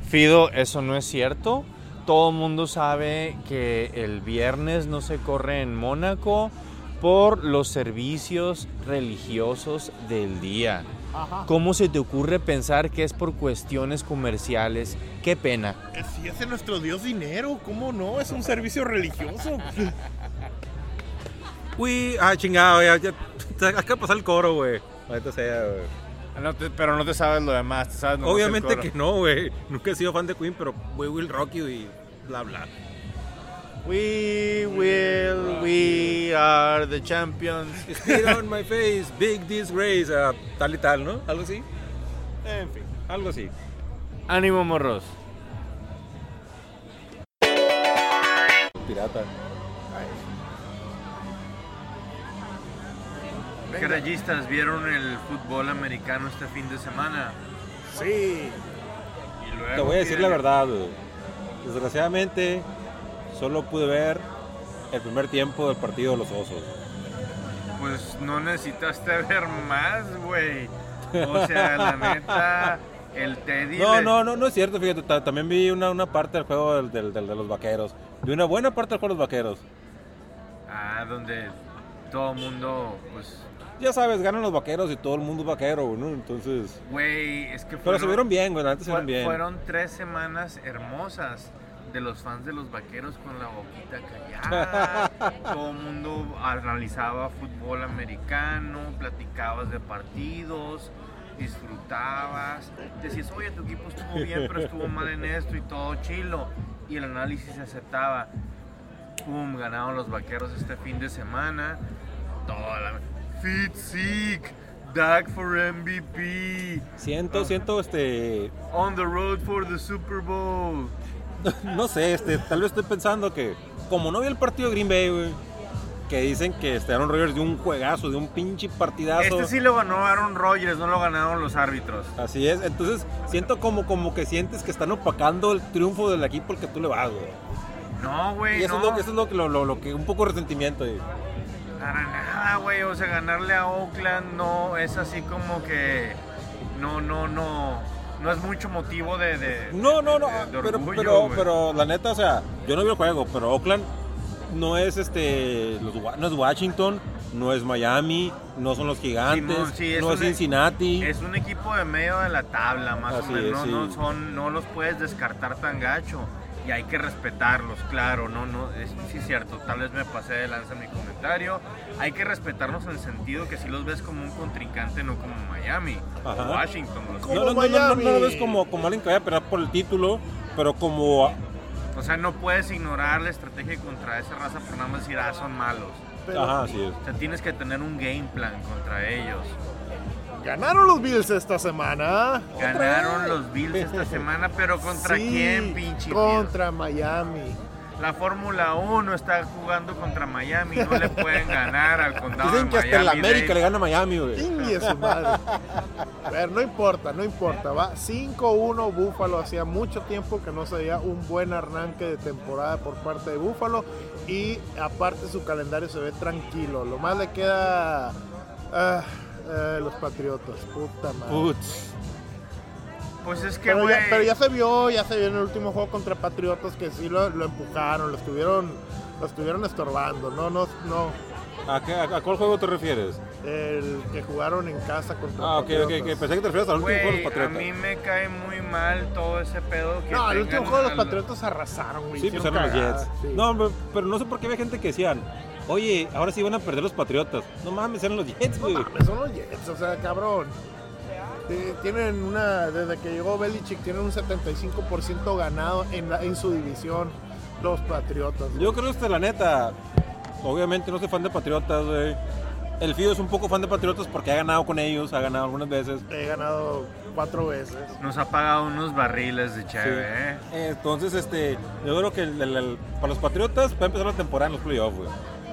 Fido, eso no es cierto. Todo el mundo sabe que el viernes no se corre en Mónaco por los servicios religiosos del día. Ajá. ¿Cómo se te ocurre pensar que es por cuestiones comerciales? Qué pena. Si es nuestro Dios dinero, ¿cómo no? Es un servicio religioso. Uy, ah, chingado, ya, ya, acaba de pasar el coro, güey. Sea, güey. pero no te sabes lo demás, te sabes Obviamente que no, güey. Nunca he sido fan de Queen, pero güey, Will Rock you y bla, bla. We will, we are the champions. Spit on my face, big disgrace, ah, tal y tal, ¿no? Algo así. En fin. Algo así. Ánimo, morros. Pirata. ¿Qué rayistas vieron el fútbol americano este fin de semana? Sí. Y luego Te voy a decir la verdad. Desgraciadamente, solo pude ver el primer tiempo del partido de los osos. Pues no necesitaste ver más, güey. O sea, la neta, el Teddy. No, le- no, no, no es cierto, fíjate, ta- también vi una, una parte del juego del, del- del- de los vaqueros. Vi una buena parte del juego de los vaqueros. Ah, donde todo el mundo, pues, Ya sabes, ganan los vaqueros y todo el mundo es vaquero, ¿no? Entonces. güey, es que Pero se vieron bien, güey, antes se fue- vieron bien. fueron tres semanas hermosas de los fans de los vaqueros con la boquita callada. todo el mundo analizaba fútbol americano, platicabas de partidos, disfrutabas. Decías, oye, tu equipo estuvo bien, pero estuvo mal en esto y todo chilo. Y el análisis se aceptaba. Pum, ganaron los vaqueros este fin de semana. Toda la. Fitzik, Dak for MVP. Siento, siento, este. On the road for the Super Bowl. no sé, este, tal vez estoy pensando que, como no vi el partido de Green Bay, güey, que dicen que este Aaron Rodgers dio un juegazo, de un pinche partidazo. Este sí lo ganó Aaron Rodgers, no lo ganaron los árbitros. Así es, entonces siento como, como que sientes que están opacando el triunfo del equipo al que tú le vas, güey. No, güey. Y eso no. es lo que, eso es lo, que- lo, lo- lo que, un poco resentimiento, güey. Para nada, güey. O sea, ganarle a Oakland no es así como que. No, no, no. No es mucho motivo de. de- No, no, no, de- de pero, orgullo, pero, pero la neta, o sea, yo no vi el juego, pero Oakland no es este, los no es Washington, no es Miami, no son los gigantes, Simón, sí, es no es un- Cincinnati. Es un equipo de medio de la tabla, más Así o menos. es, sí. no son, no los puedes descartar tan gacho. Y hay que respetarlos, claro, no, no, es, sí es cierto, tal vez me pasé de lanza en mi comentario. Hay que respetarlos en el sentido que si los ves como un contrincante, no como Miami Ajá. Washington. los- no, no, no, no, no, no lo Miami. ves como, como alguien que vaya a pelear por el título, pero como O sea, no puedes ignorar la estrategia contra esa raza por nada más decir, ah, son malos. Pero Ajá, así es. O sea, tienes que tener un game plan contra ellos. Ganaron los Bills esta semana. Ganaron los Bills esta semana, pero ¿contra Sí, quién, pinche? Contra Miami. La Fórmula 1 está jugando contra Miami, no le pueden ganar al condado dicen de que hasta el. América le gana a Miami, güey. Su madre. A ver, no importa, no importa. Va 5-1 Búfalo. Hacía mucho tiempo que no se veía un buen arranque de temporada por parte de Búfalo. Y aparte su calendario se ve tranquilo. Lo más le queda ah, eh, los Patriotas. Puta madre. Putz. Pues es que, Pero ya, pero ya se vio, ya se vio en el último juego contra Patriotas que sí lo, lo empujaron, lo estuvieron, lo estuvieron estorbando. No, no, no. ¿A, qué- a- a cuál juego te refieres? El que jugaron en casa contra Ah, ok, ok. Pensé que te refieres al último juego de los a Patriotas. mí me cae muy mal todo ese pedo que No, el último juego de los Patriotas arrasaron, güey. Sí, pues eran los Jets. sí. No, pero no sé por qué había gente que decían, oye, ahora sí van a perder los Patriotas. No mames, eran los Jets, No güey. mames, son los Jets, o sea, cabrón. Eh, Tienen una, desde que llegó Belichick, tienen un 75% ganado en, la- en su división los Patriotas. Yo creo que la neta, obviamente no soy fan de Patriotas, güey. El Fido es un poco fan de Patriotas porque ha ganado con ellos, ha ganado algunas veces. He ganado cuatro veces. Nos ha pagado unos barriles de Sí. cheve, ¿eh? Entonces, este, yo creo que el- el- el- para los Patriotas va a empezar la temporada en los playoffs, güey.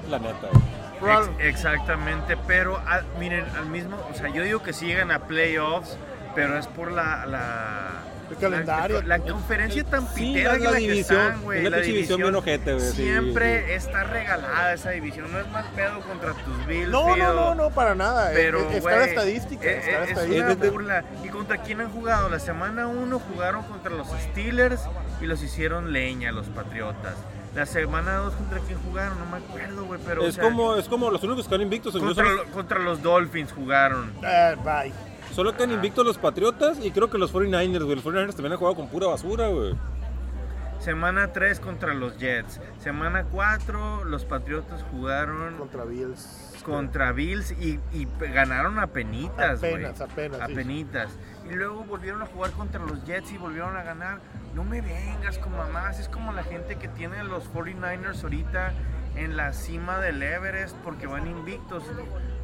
La neta, güey. Probable- Ex- exactamente, pero ah, miren, al mismo, o sea, yo digo que sí llegan a playoffs, pero es por la... la El calendario. La, la conferencia tan Sí, pitera la- en la la, división, que están, güey. es la división bien ojete, güey, sí, Siempre sí. está regalada esa división. No es mal pedo contra tus Bills, No, no, no, no, para nada. Pero, Eh, está la estadística. eh, está la eh, es estadística. una burla. ¿Y contra quién han jugado? La semana 1 jugaron contra los Steelers y los hicieron leña los Patriotas. La semana 2 contra quién jugaron, no me acuerdo, güey, pero... o Es sea, como, es como los únicos que han invictos. contra, son- lo- contra los Dolphins jugaron. Eh, bye. Solo que han invictos los Patriotas y creo que los 49ers, güey. Los 49ers también han jugado con pura basura, güey. Semana 3 contra los Jets. Semana 4 los Patriotas jugaron Contra Bills. contra Bills y, ganaron a penitas, güey. Apenas, apenas, sí. Apenitas. Y luego volvieron a jugar contra los Jets y volvieron a ganar. No me vengas con mamás. Es como la gente que tiene a los 49ers ahorita en la cima del Everest porque van invictos.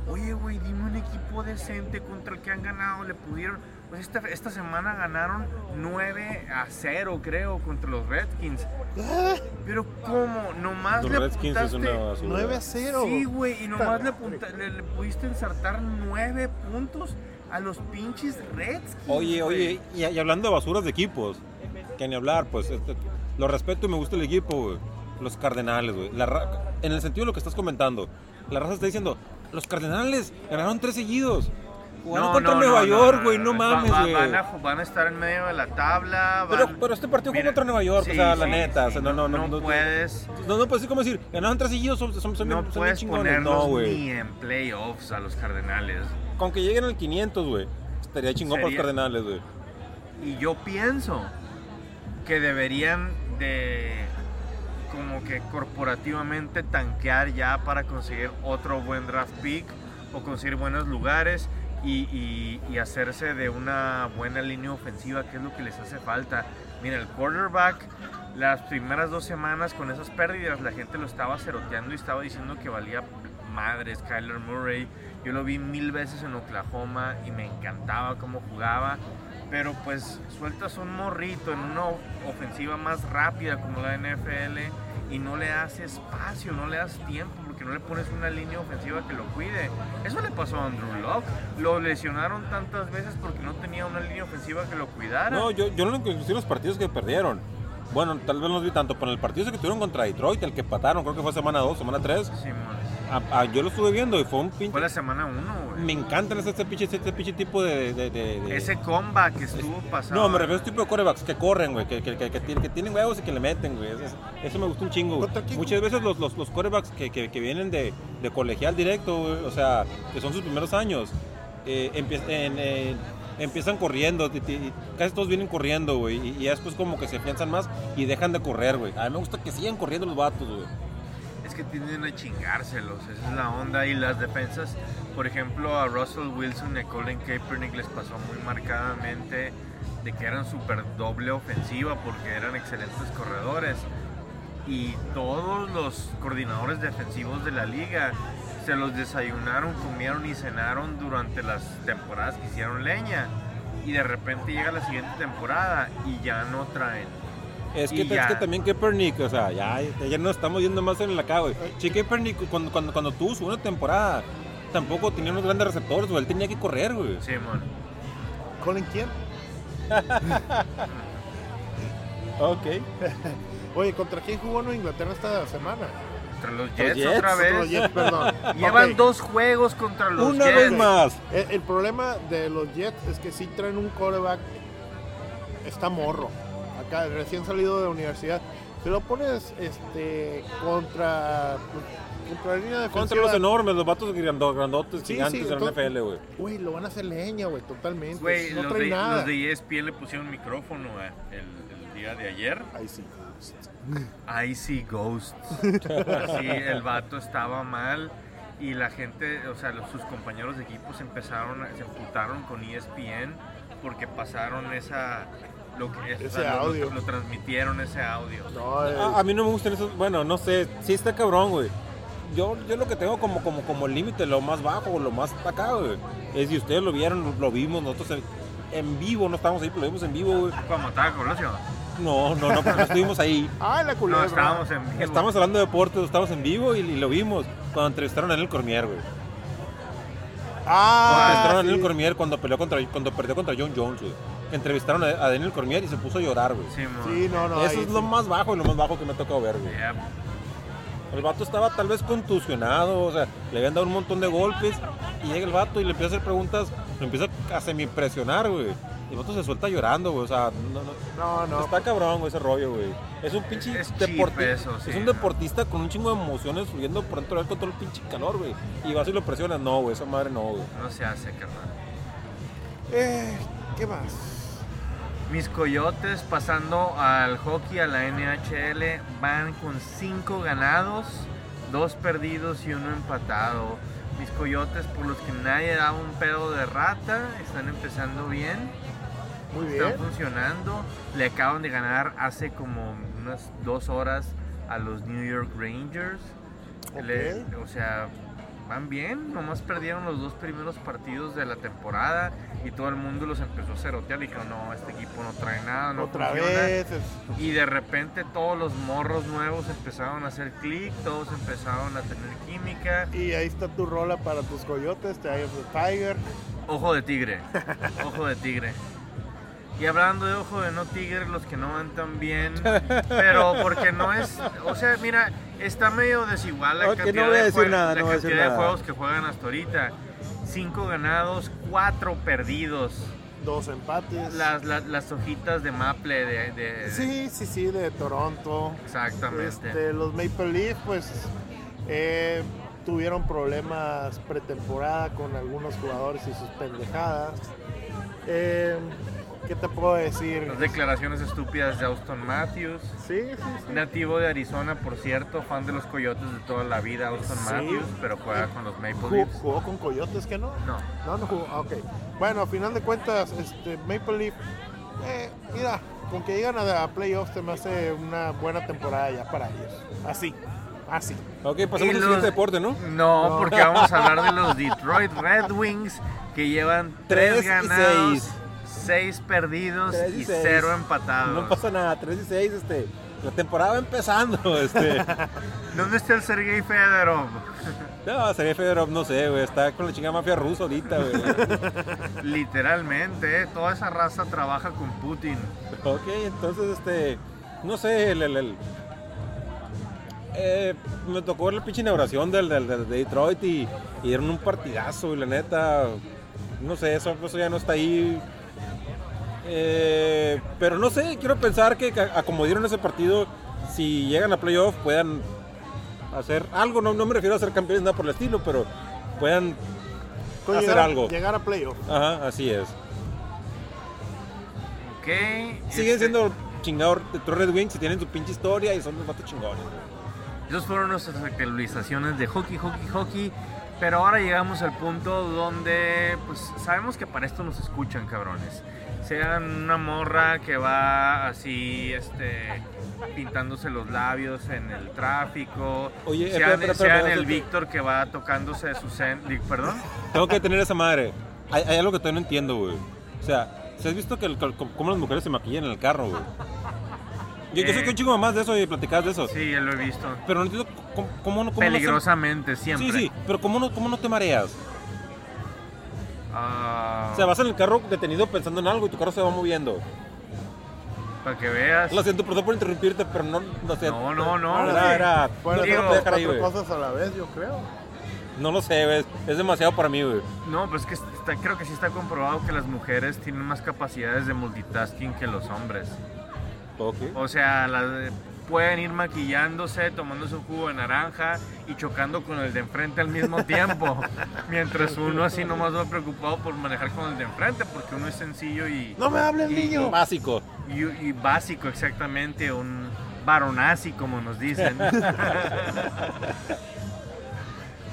Oye, güey, dime un equipo decente contra el que han ganado. Le pudieron. Pues esta, esta semana ganaron 9 a 0, creo, contra los Redskins. Pero, ¿cómo? Nomás Los le Redskins es apuntaste- una basura. 9 a 0. Sí, güey, y nomás le, apunta- le- le pudiste ensartar nueve puntos a los pinches Redskins. Oye, oye, y, y hablando de basuras de equipos, que ni hablar, pues, este, lo respeto y me gusta el equipo, güey. Los Cardenales, güey. La ra- En el sentido de lo que estás comentando, la raza está diciendo, los Cardenales ganaron tres seguidos. No, contra no, Nueva no, York, güey, no, mames, güey. Van a, van a estar en medio de la tabla. Pero, van- pero este partido fue Mira, contra Nueva York, o sí, sea, la sí, neta, o sí, sea, no, no, no, no, puedes, No, no puedes decir como decir, ganaron tres seguidos, son, son, son no puedes chingones. ponerlos No, ni en playoffs a los Cardenales. Con que lleguen al 500, güey, estaría chingón para los Sería- Cardenales, güey. Y yo pienso que deberían de como que corporativamente tanquear ya para conseguir otro buen draft pick o conseguir buenos lugares y, hacerse de una buena línea ofensiva, que es lo que les hace falta. Mira, el quarterback, las primeras dos semanas con esas pérdidas, la gente lo estaba ceroteando y estaba diciendo que valía madres, Kyler Murray. Yo lo vi mil veces en Oklahoma y me encantaba cómo jugaba. Pero pues sueltas un morrito en una ofensiva más rápida como la NFL y no le das espacio, no le das tiempo porque no le pones una línea ofensiva que lo cuide. Eso le pasó a Andrew Locke. Lo lesionaron tantas veces porque no tenía una línea ofensiva que lo cuidara. No, yo, yo no inclusive los partidos que perdieron. Bueno, tal vez no los vi tanto, pero en el partido que tuvieron contra Detroit, el que pataron, creo que fue semana 2, semana 3. Sí, man. Ah, ah, yo lo estuve viendo y fue un pinche. Fue la semana 1, güey. Me encantan este, este pinche, este pinche tipo de. de- de- de- Ese comeback que estuvo pasando. No, me refiero a este tipo de corebacks que corren, güey, que, que, que, que tienen, que tienen huevos y que le meten, güey. Eso, eso me gusta un chingo. Muchas veces los, los, los corebacks que, que, que vienen de, de colegial directo, güey, o sea, que son sus primeros años, eh, empie- en- en- empiezan corriendo, casi todos vienen corriendo, güey, y, y después como que se afianzan más y dejan de correr, güey. A mí me gusta que sigan corriendo los vatos, güey. Es que tienden a chingárselos, esa es la onda. Y las defensas, por ejemplo, a Russell Wilson y a Colin Kaepernick les pasó muy marcadamente de que eran súper doble ofensiva porque eran excelentes corredores. Y todos los coordinadores defensivos de la liga se los desayunaron, comieron y cenaron durante las temporadas que hicieron leña. Y de repente llega la siguiente temporada y ya no traen. Es que, es que también Kaepernick, o sea, ya, ya nos estamos yendo más en la acá, güey. Che, Kaepernick, cuando, cuando, cuando tuvo su buena temporada, tampoco tenía unos grandes receptores, güey. Él tenía que correr, güey. Simón. ¿Colin quién? Ok. Oye, ¿contra quién jugó Nueva Inglaterra esta semana? Contra los Jets, Jets, otra los vez. Jets, perdón. Llevan dos juegos contra los Una Jets. vez más. El, el problema de los Jets es que sí traen un quarterback, está morro, acá recién salido de la universidad. Si lo pones este, contra, contra la línea Contra defensiva, los enormes, los vatos grando- grandotes, Sí, gigantes sí, de la NFL, güey. güey, lo van a hacer leña, güey, totalmente. Güey, no los, trae de, nada. los de ESPN le pusieron micrófono eh, el, el día de ayer. Ahí sí. I see ghosts. Así, el vato estaba mal y la gente, o sea, los- sus compañeros de equipo se empezaron, a- se emputaron con ESPN porque pasaron esa, lo que, o Ese sea, lo- lo- audio. Lo, transmitieron ese audio. No, eh, A, a mí no me gustan esos, bueno, no sé, sí está cabrón, güey. Yo, yo lo que tengo como, como, como límite, lo más bajo, lo más acá, güey, es si ustedes lo vieron, lo vimos, nosotros en, en vivo, no estábamos ahí, pero lo vimos en vivo, güey. Como estaba Colosio. No, no, no, porque no estuvimos ahí. ah, la culebra. No, estábamos en vivo. Estamos hablando de deportes, estamos en vivo y, y lo vimos cuando entrevistaron a Daniel Cormier, güey. Cuando Ah, entrevistaron a sí. Daniel Cormier cuando, peleó contra, cuando perdió contra John Jones, güey. Entrevistaron a, Daniel Cormier y se puso a llorar, güey. Sí. Sí, no, no. Eso ahí es lo más bajo y lo más bajo que me ha tocado ver, güey. Yeah. El vato estaba tal vez contusionado, o sea, le habían dado un montón de golpes y llega el vato y le empieza a hacer preguntas, lo empieza a semi-presionar, güey. Y el vato se suelta llorando, güey, o sea, no, no, No, no. está cabrón, güey, ese rollo, güey. Es un pinche Es deportista, eso, sí, es un deportista con un chingo de emociones fluyendo por dentro de él con todo el pinche calor, güey. Y vas y lo presionas, no, güey, esa madre no, güey. No se hace, carnal. Eh, ¿Qué más? Mis coyotes pasando al hockey, a la NHL, van con 5 ganados, 2 perdidos y uno empatado. Mis coyotes, por los que nadie daba un pedo de rata, están empezando bien, Muy bien. están funcionando. Le acaban de ganar hace como unas 2 horas a los New York Rangers. Le- Ok. o sea, van bien, nomás perdieron los dos primeros partidos de la temporada y todo el mundo los empezó a cerotear y dijeron, no, este equipo no trae nada, no Otra funciona". vez. Y de repente todos los morros nuevos empezaron a hacer clic, todos empezaron a tener química. Y ahí está tu rola para tus coyotes, of the Tiger. Ojo de tigre, ojo de tigre. Y hablando de ojo de no tigre, los que no van tan bien, pero porque no es, o sea, mira, está medio desigual la Ok, no cantidad, voy a de, decir jue- nada, la no voy a decir cantidad de nada. juegos que juegan hasta ahorita. Cinco ganados, cuatro perdidos. Dos empates. Las, las, las hojitas de Maple de... de- Sí, sí, sí, de Toronto. Exactamente. Este, los Maple Leafs, pues, eh, tuvieron problemas pretemporada con algunos jugadores y sus pendejadas. Eh, ¿Qué te puedo decir? Las declaraciones estúpidas de Austin Matthews. Sí, sí, sí. Nativo de Arizona, por cierto, fan de los Coyotes de toda la vida, Austin Sí. Matthews, pero juega con los Maple Jugó, Leafs. jugó con Coyotes, que no? No. No, no jugó. Ah, ok. Bueno, a final de cuentas, este, Maple Leaf, eh, mira, con que llegan a, a playoffs te me hace una buena temporada ya para ellos. Así. Fácil. Ok, pasamos Y al los- siguiente deporte, ¿no? No, porque vamos a hablar de los Detroit Red Wings que llevan Tres 3 y ganados, seis. 6 perdidos y y seis. 0 empatados. No pasa nada, 3 y 6, este, la temporada va empezando, este. ¿Dónde está el Sergei Fedorov? no, Sergei Fedorov, no sé, güey, está con la chingada mafia rusa ahorita, güey. Literalmente, ¿eh? toda esa raza trabaja con Putin. ok, entonces, este, no sé, el, el, el- eh, me tocó ver la pinche inauguración del, del, del de Detroit y, y dieron un partidazo, y la neta, no sé, eso, eso ya no está ahí. Eh, pero no sé, quiero pensar que a- a como dieron ese partido, si llegan a playoff puedan hacer algo, no, no me refiero a ser campeones, nada por el estilo, pero puedan Con hacer llegar algo. Llegar a playoff. Ajá, así es. Ok. Siguen este, siendo chingados de Red Wings y tienen su pinche historia y son unos vatos chingones. Esas fueron nuestras actualizaciones de hockey, hockey, hockey. Pero ahora llegamos al punto donde, pues, sabemos que para esto nos escuchan, cabrones. Sean una morra que va así, este, pintándose los labios en el tráfico. Oye, sean, espera, espera, sean espera, el. Víctor que va tocándose su di- ¿Perdón? Tengo que tener esa madre. Hay, hay algo que todavía no entiendo, güey. O sea, ¿se has visto que el- cómo las mujeres se maquillan en el carro, güey? Yo, yo sé Eh. que un chingo más de eso y platicabas de eso. Sí, ya lo he visto. Pero no entiendo cómo, cómo, no- cómo no se- Peligrosamente, siempre. Sí, sí, pero ¿cómo no, cómo no te mareas? Ah, O sea, vas en el carro detenido pensando en algo y tu carro se va moviendo. para que veas. Lo siento, perdón por interrumpirte, pero no, no sé. No, no, no, Era, era, Bueno, no, digo, cuatro cosas a la vez, yo creo. No lo sé, güey. Es demasiado para mí, güey. No, pues que está- creo que sí está comprobado que las mujeres tienen más capacidades de multitasking que los hombres. Ok. O sea, las- pueden ir maquillándose, tomándose un jugo de naranja y chocando con el de enfrente al mismo tiempo. Mientras uno así nomás va preocupado por manejar con el de enfrente porque uno es sencillo y, No me hables, Y- niño. Básico. y, y básico exactamente, un varonazi como nos dicen.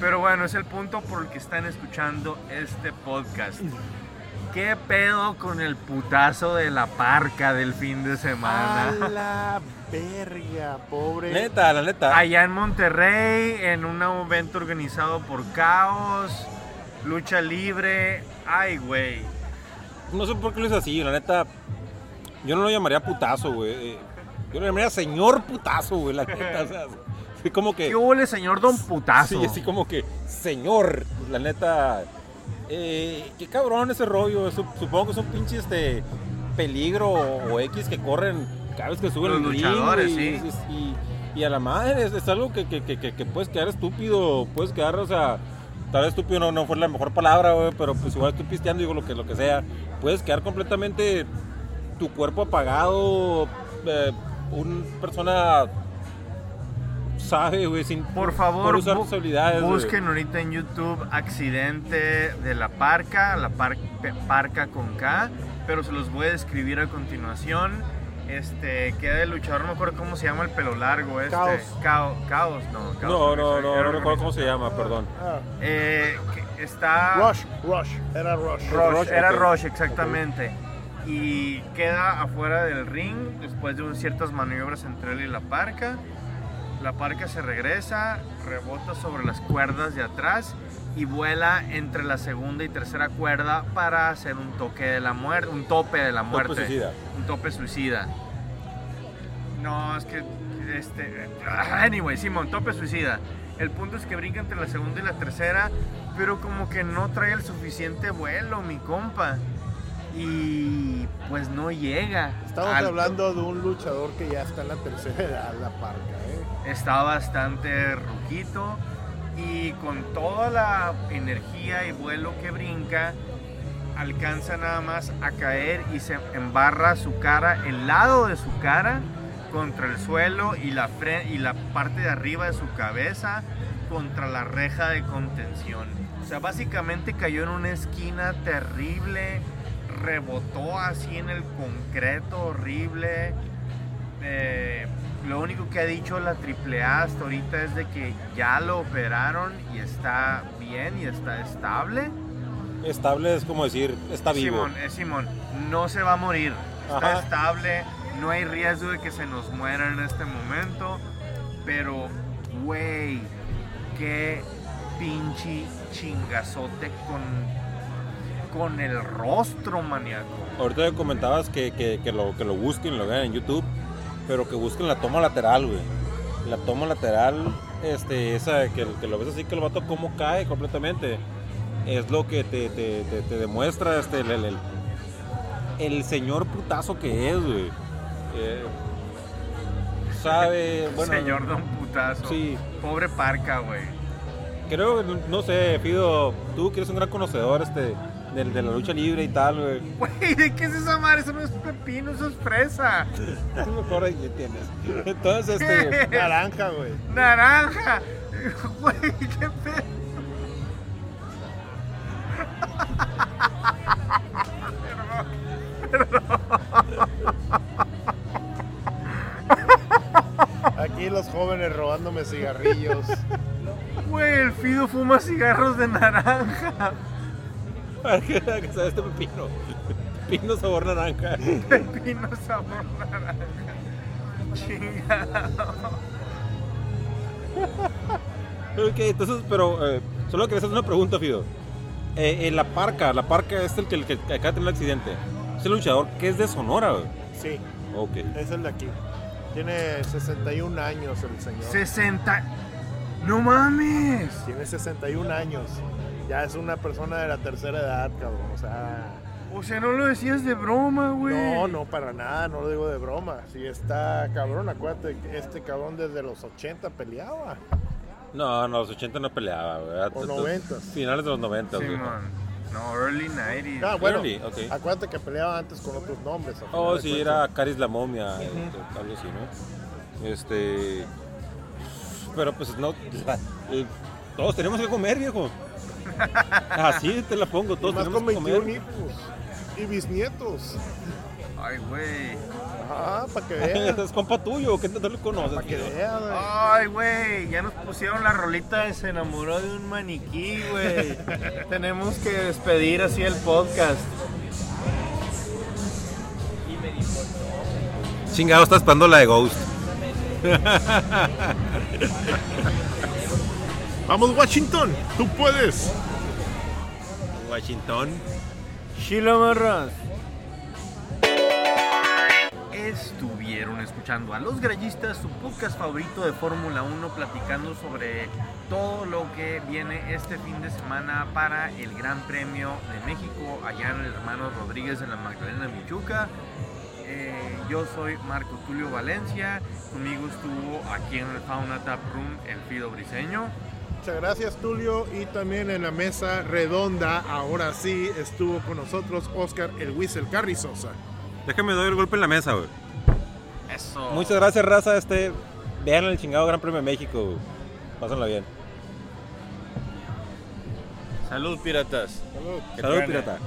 Pero bueno, es el punto por el que están escuchando este podcast. ¿Qué pedo con el putazo de la parca del fin de A semana? la verga, pobre. Neta, la neta. Allá en Monterrey, en un evento organizado por Caos, Lucha Libre. Ay, güey. No sé por qué lo es así, la neta. Yo no lo llamaría putazo, güey. Eh, Yo lo llamaría señor putazo, güey, la neta. O sea, así como que. ¿Qué hubo, señor Don Putazo? Sí, así como que, señor, la neta. Eh, qué cabrón ese rollo. Su- Supongo que es un pinche este, peligro o, o X que corren que suben Los el luchadores, sí. y, y- y a la madre, es, es algo que, que- que- que- que puedes quedar estúpido, puedes quedar, o sea, tal vez estúpido no, no fue la mejor palabra, güey, pero pues igual estoy pisteando, digo lo que, lo que sea. Puedes quedar completamente tu cuerpo apagado, eh, una persona sabe, güey, sin Por favor, usar bu- busquen ahorita en YouTube accidente de la parca, la par- parca con K, pero se los voy a describir a continuación. Este, queda el luchador, no me acuerdo cómo se llama el pelo largo este. Caos. Cao- caos, no. Caos No, no, no, era no recuerdo cómo se llama, perdón. Ah, Eh, que está Rush, Rush, era Rush. Rush, Rush, era. Rush, exactamente. Y queda afuera del ring después de un- ciertas maniobras entre él y la parca. La parca se regresa, rebota sobre las cuerdas de atrás y vuela entre la segunda y tercera cuerda para hacer un toque de la muerte, un tope de la muerte. suicida. Un tope suicida. No, es que este anyway, Simón, tope suicida. El punto es que brinca entre la segunda y la tercera, pero como que no trae el suficiente vuelo, mi compa. Y pues no llega. Estamos hablando de un luchador que ya está en la tercera edad, la parca, ¿eh? está bastante ruquito y con toda la energía y vuelo que brinca, alcanza nada más a caer y se embarra su cara, el lado de su cara contra el suelo y la, parte de arriba de su cabeza contra la reja de contención. O sea, básicamente cayó en una esquina terrible, rebotó así en el concreto horrible. Eh, lo único que ha dicho la AAA hasta ahorita es de que ya lo operaron y está bien y está estable. Estable es como decir, está vivo. Simón, es Simón, no se va a morir, está Ajá. estable, no hay riesgo de que se nos muera en este momento, pero güey, qué pinche chingazote con, con el rostro, maníaco. Ahorita me comentabas que, que, que lo, que lo busquen, lo vean en YouTube, pero que busquen la toma lateral, güey. La toma lateral, este, esa que, que lo ves así que el vato como cae completamente, es lo que te, te, te, te demuestra este, el, el- el- el señor putazo que es, güey. Eh, sabe, bueno, Señor Don Putazo. Sí. Pobre Parca, güey. creo, no sé, Fido, tú que eres un gran conocedor este, de, de la lucha libre y tal, güey. Güey, ¿de qué es esa madre? Eso no es pepino, eso es fresa. Tú mejor ahí tienes. Entonces, este... Naranja, güey. Naranja. Güey, qué pedo. Aquí los jóvenes robándome cigarrillos. Güey, el Fido fuma cigarros de naranja. ¿Qué sabe este pepino? Pepino sabor naranja. Pepino sabor naranja. Chingado. Ok, entonces, pero eh, solo quería hacer una pregunta, Fido. Eh, eh, la parca, la parca es el que, el que acaba de tener el accidente. Es el luchador que es de Sonora, güey. Sí, Ok. es el de aquí. Tiene 61 años el señor. 60. No mames. Tiene 61 años. Ya es una persona de la tercera edad, cabrón. O sea, O sea, no lo decías de broma, güey. no, no, para nada, no lo digo de broma. Si está cabrón, acuérdate que este cabrón desde los 80 peleaba. No, no, los 80 no peleaba, güey. O 90s. Finales de los 90, Sí, güey. man. No, early 90s. Ah, bueno, Early, ok. acuérdate que peleaba antes con otros nombres. Oh, sí, era Caris la momia, algo así, ¿no? Este. Pero pues no. el- todos tenemos que comer, viejo. Así te la pongo, Y todos más tenemos con que 21 comer. hijos y bisnietos. Ay, güey. Ah, para que vean. es compa tuyo, que no lo conoces. Para que vean. güey. Ay, güey, ya nos pusieron la rolita de Se enamoró de un maniquí, güey. Tenemos que despedir así el podcast. Chingado, estás esperando la de Ghost. Vamos, Washington, tú puedes. Washington. Sheila Marras. Estuvieron escuchando a Los Grallistas, su podcast favorito de Fórmula 1, platicando sobre todo lo que viene este fin de semana para el Gran Premio de México, allá en el hermano Rodríguez en la Magdalena Michuca. Eh, yo soy Marco Tulio Valencia, conmigo estuvo aquí en el Fauna Tap Room el Fido Briseño. Muchas gracias, Tulio. Y también en la mesa redonda, ahora sí, estuvo con nosotros Oscar el Whistle Carrizosa. Déjame doy el golpe en la mesa, güey. Eso. Muchas gracias, raza. Este, vean el chingado Gran Premio de México, güey. Pásenla bien. Salud, piratas. Salud. Salud, pirata.